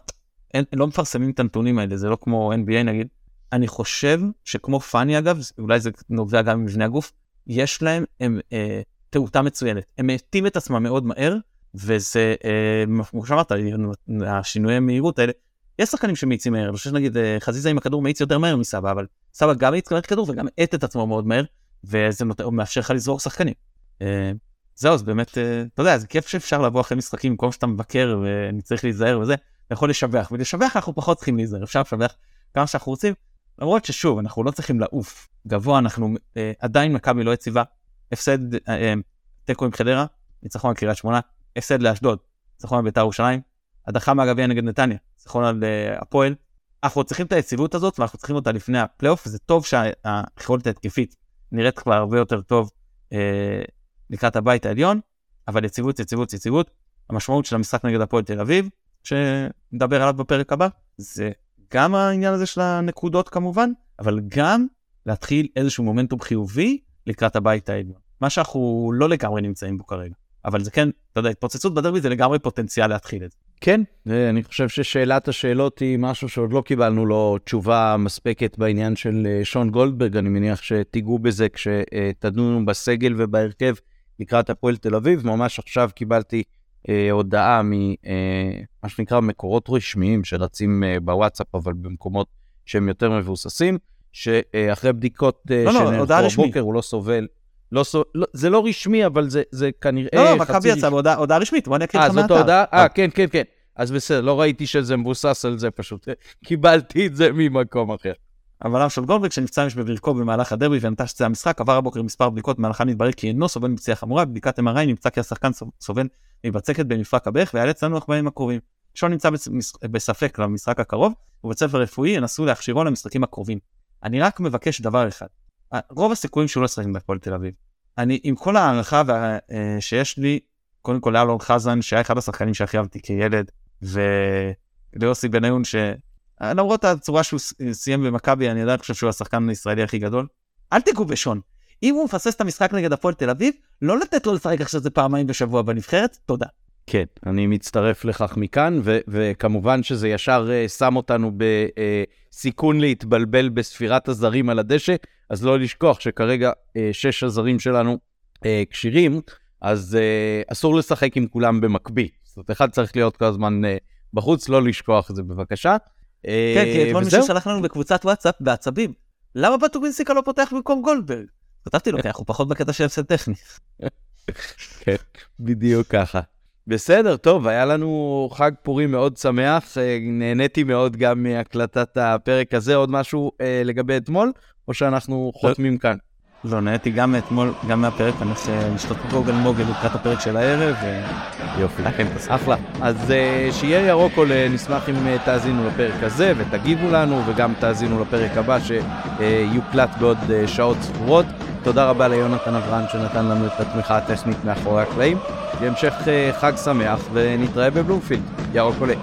Speaker 2: אין, לא מפרסמים את הנתונים האלה, זה לא כמו NBA נגיד. אני חושב שכמו פאני אגב, אולי זה נובע גם ממבנה הגוף, יש להם הם, אה, תאותה מצוינת. הם מתים את עצמם מאוד מהר, וזה, אה, כמו שאמרת, השינויי מהירות האלה, יש שחקנים שמאיצים מהר, אני חושב שנגיד אה, חזיזה עם הכדור מאיץ יותר מהר מסבא, אבל סבא גם מאיץ כדור וגם האט את עצמו מאוד מהר, וזה. מאפשר לך לזרוק שחקנים. אה, זהו, אז באמת, אתה יודע, זה כיף שאפשר לבוא אחרי משחקים, במקום שאתה מבקר ואני צריך להיזהר וזה, אתה יכול לשבח, ולשבח אנחנו פחות צריכים להיזהר, אפשר לשבח כמה שאנחנו רוצים, למרות ששוב, אנחנו לא צריכים לעוף גבוה, אנחנו עדיין מכבי לא יציבה, הפסד תיקו עם חדרה, ניצחון על קריית שמונה, הפסד לאשדוד, ניצחון על בית"ר ירושלים, הדחה מהגביע נגד נתניה, ניצחון על uh, הפועל. אנחנו צריכים את היציבות הזאת ואנחנו צריכים אותה לפני הפלייאוף, זה טוב שהיכולת ההתקפית נראית כבר הרבה יותר טוב לקראת הבית העליון, אבל יציבות, יציבות, יציבות. המשמעות של המשחק נגד הפועל תל אביב, שנדבר עליו בפרק הבא, זה גם העניין הזה של הנקודות כמובן, אבל גם להתחיל איזשהו מומנטום חיובי לקראת הבית העליון. מה שאנחנו לא לגמרי נמצאים בו כרגע. אבל זה כן, אתה יודע, התפוצצות בדרבי זה לגמרי פוטנציאל להתחיל את זה.
Speaker 1: כן, אני חושב ששאלת השאלות היא משהו שעוד לא קיבלנו לו תשובה מספקת בעניין של אה, שון גולדברג, אני מניח שתיגעו בזה כשתדונו בסגל ובהרכב לקראת הפועל תל אביב. ממש עכשיו קיבלתי אה, הודעה ממה אה, שנקרא מקורות רשמיים שרצים אה, בוואטסאפ, אבל במקומות שהם יותר מבוססים, שאחרי בדיקות אה, לא, לא שנערכו הבוקר הוא לא סובל. לא, לא, זה לא רשמי, אבל זה, זה כנראה
Speaker 2: לא, לא, מכבי יצא בהודעה רשמית, בוא אני אקריא לך
Speaker 1: מהאתר. אה, זאת ההודעה? אה, כן, כן, כן. אז בסדר, לא ראיתי שזה מבוסס על זה פשוט. קיבלתי את זה ממקום אחר.
Speaker 2: אבל של גולדברג שנפצע מש בברכו במהלך הדרבי ונטש שזה המשחק עבר הבוקר מספר בדיקות במהלכן התברר כי אינו סובל מפציעה חמורה בבדיקת MRI נמצא כי השחקן סובל מבצקת במפרק הברך ויאלץ לנוח בימים הקרובים. שון נמצא בספק למשחק הקרוב ובית ספר רפואי ינסו להכשירו למשחקים הקרובים. אני רק מבקש דבר אחד רוב הסיכויים שהוא לא ישחק בהפועל תל אביב. אני עם כל הערכה וה, אה, שיש לי קודם כל לאלון חזן שהיה אחד השחקנים שהכי אהבתי כילד וליוסי בניון שלמרות הצורה שהוא סיים במכבי אני עדיין חושב שהוא השחקן הישראלי הכי גדול. אל תיגעו בשון. אם הוא מפסס את המשחק נגד הפועל תל אביב לא לתת לו לשחק עכשיו זה פעמיים בשבוע בנבחרת תודה.
Speaker 1: כן, אני מצטרף לכך מכאן, ו- וכמובן שזה ישר uh, שם אותנו בסיכון uh, להתבלבל בספירת הזרים על הדשא, אז לא לשכוח שכרגע uh, שש הזרים שלנו uh, כשירים, אז uh, אסור לשחק עם כולם במקביל. זאת אומרת, אחד צריך להיות כל הזמן uh, בחוץ, לא לשכוח את זה בבקשה.
Speaker 2: כן, כי אתמול מישהו שלח לנו בקבוצת וואטסאפ בעצבים, למה בטובינסיקה לא פותח במקום גולדברג? כתבתי לו, כי אנחנו פחות בקטע של הפסד טכני.
Speaker 1: כן, בדיוק ככה. בסדר, טוב, היה לנו חג פורים מאוד שמח, אה, נהניתי מאוד גם מהקלטת הפרק הזה. עוד משהו אה, לגבי אתמול, או שאנחנו חותמים כאן?
Speaker 2: לא, נהניתי גם מאתמול, גם מהפרק, אני הולך אה, לשתות גוגל מוגל לקראת הפרק של הערב,
Speaker 1: יופי, אחלה. אז שיהיה ירוק עולה, נשמח אם תאזינו לפרק הזה ותגיבו לנו, וגם תאזינו לפרק הבא שיוקלט בעוד שעות ספורות. תודה רבה ליונתן אברהם שנתן לנו את התמיכה הטכנית מאחורי הקלעים. בהמשך חג שמח ונתראה בבלומפילד. ירוק עולה.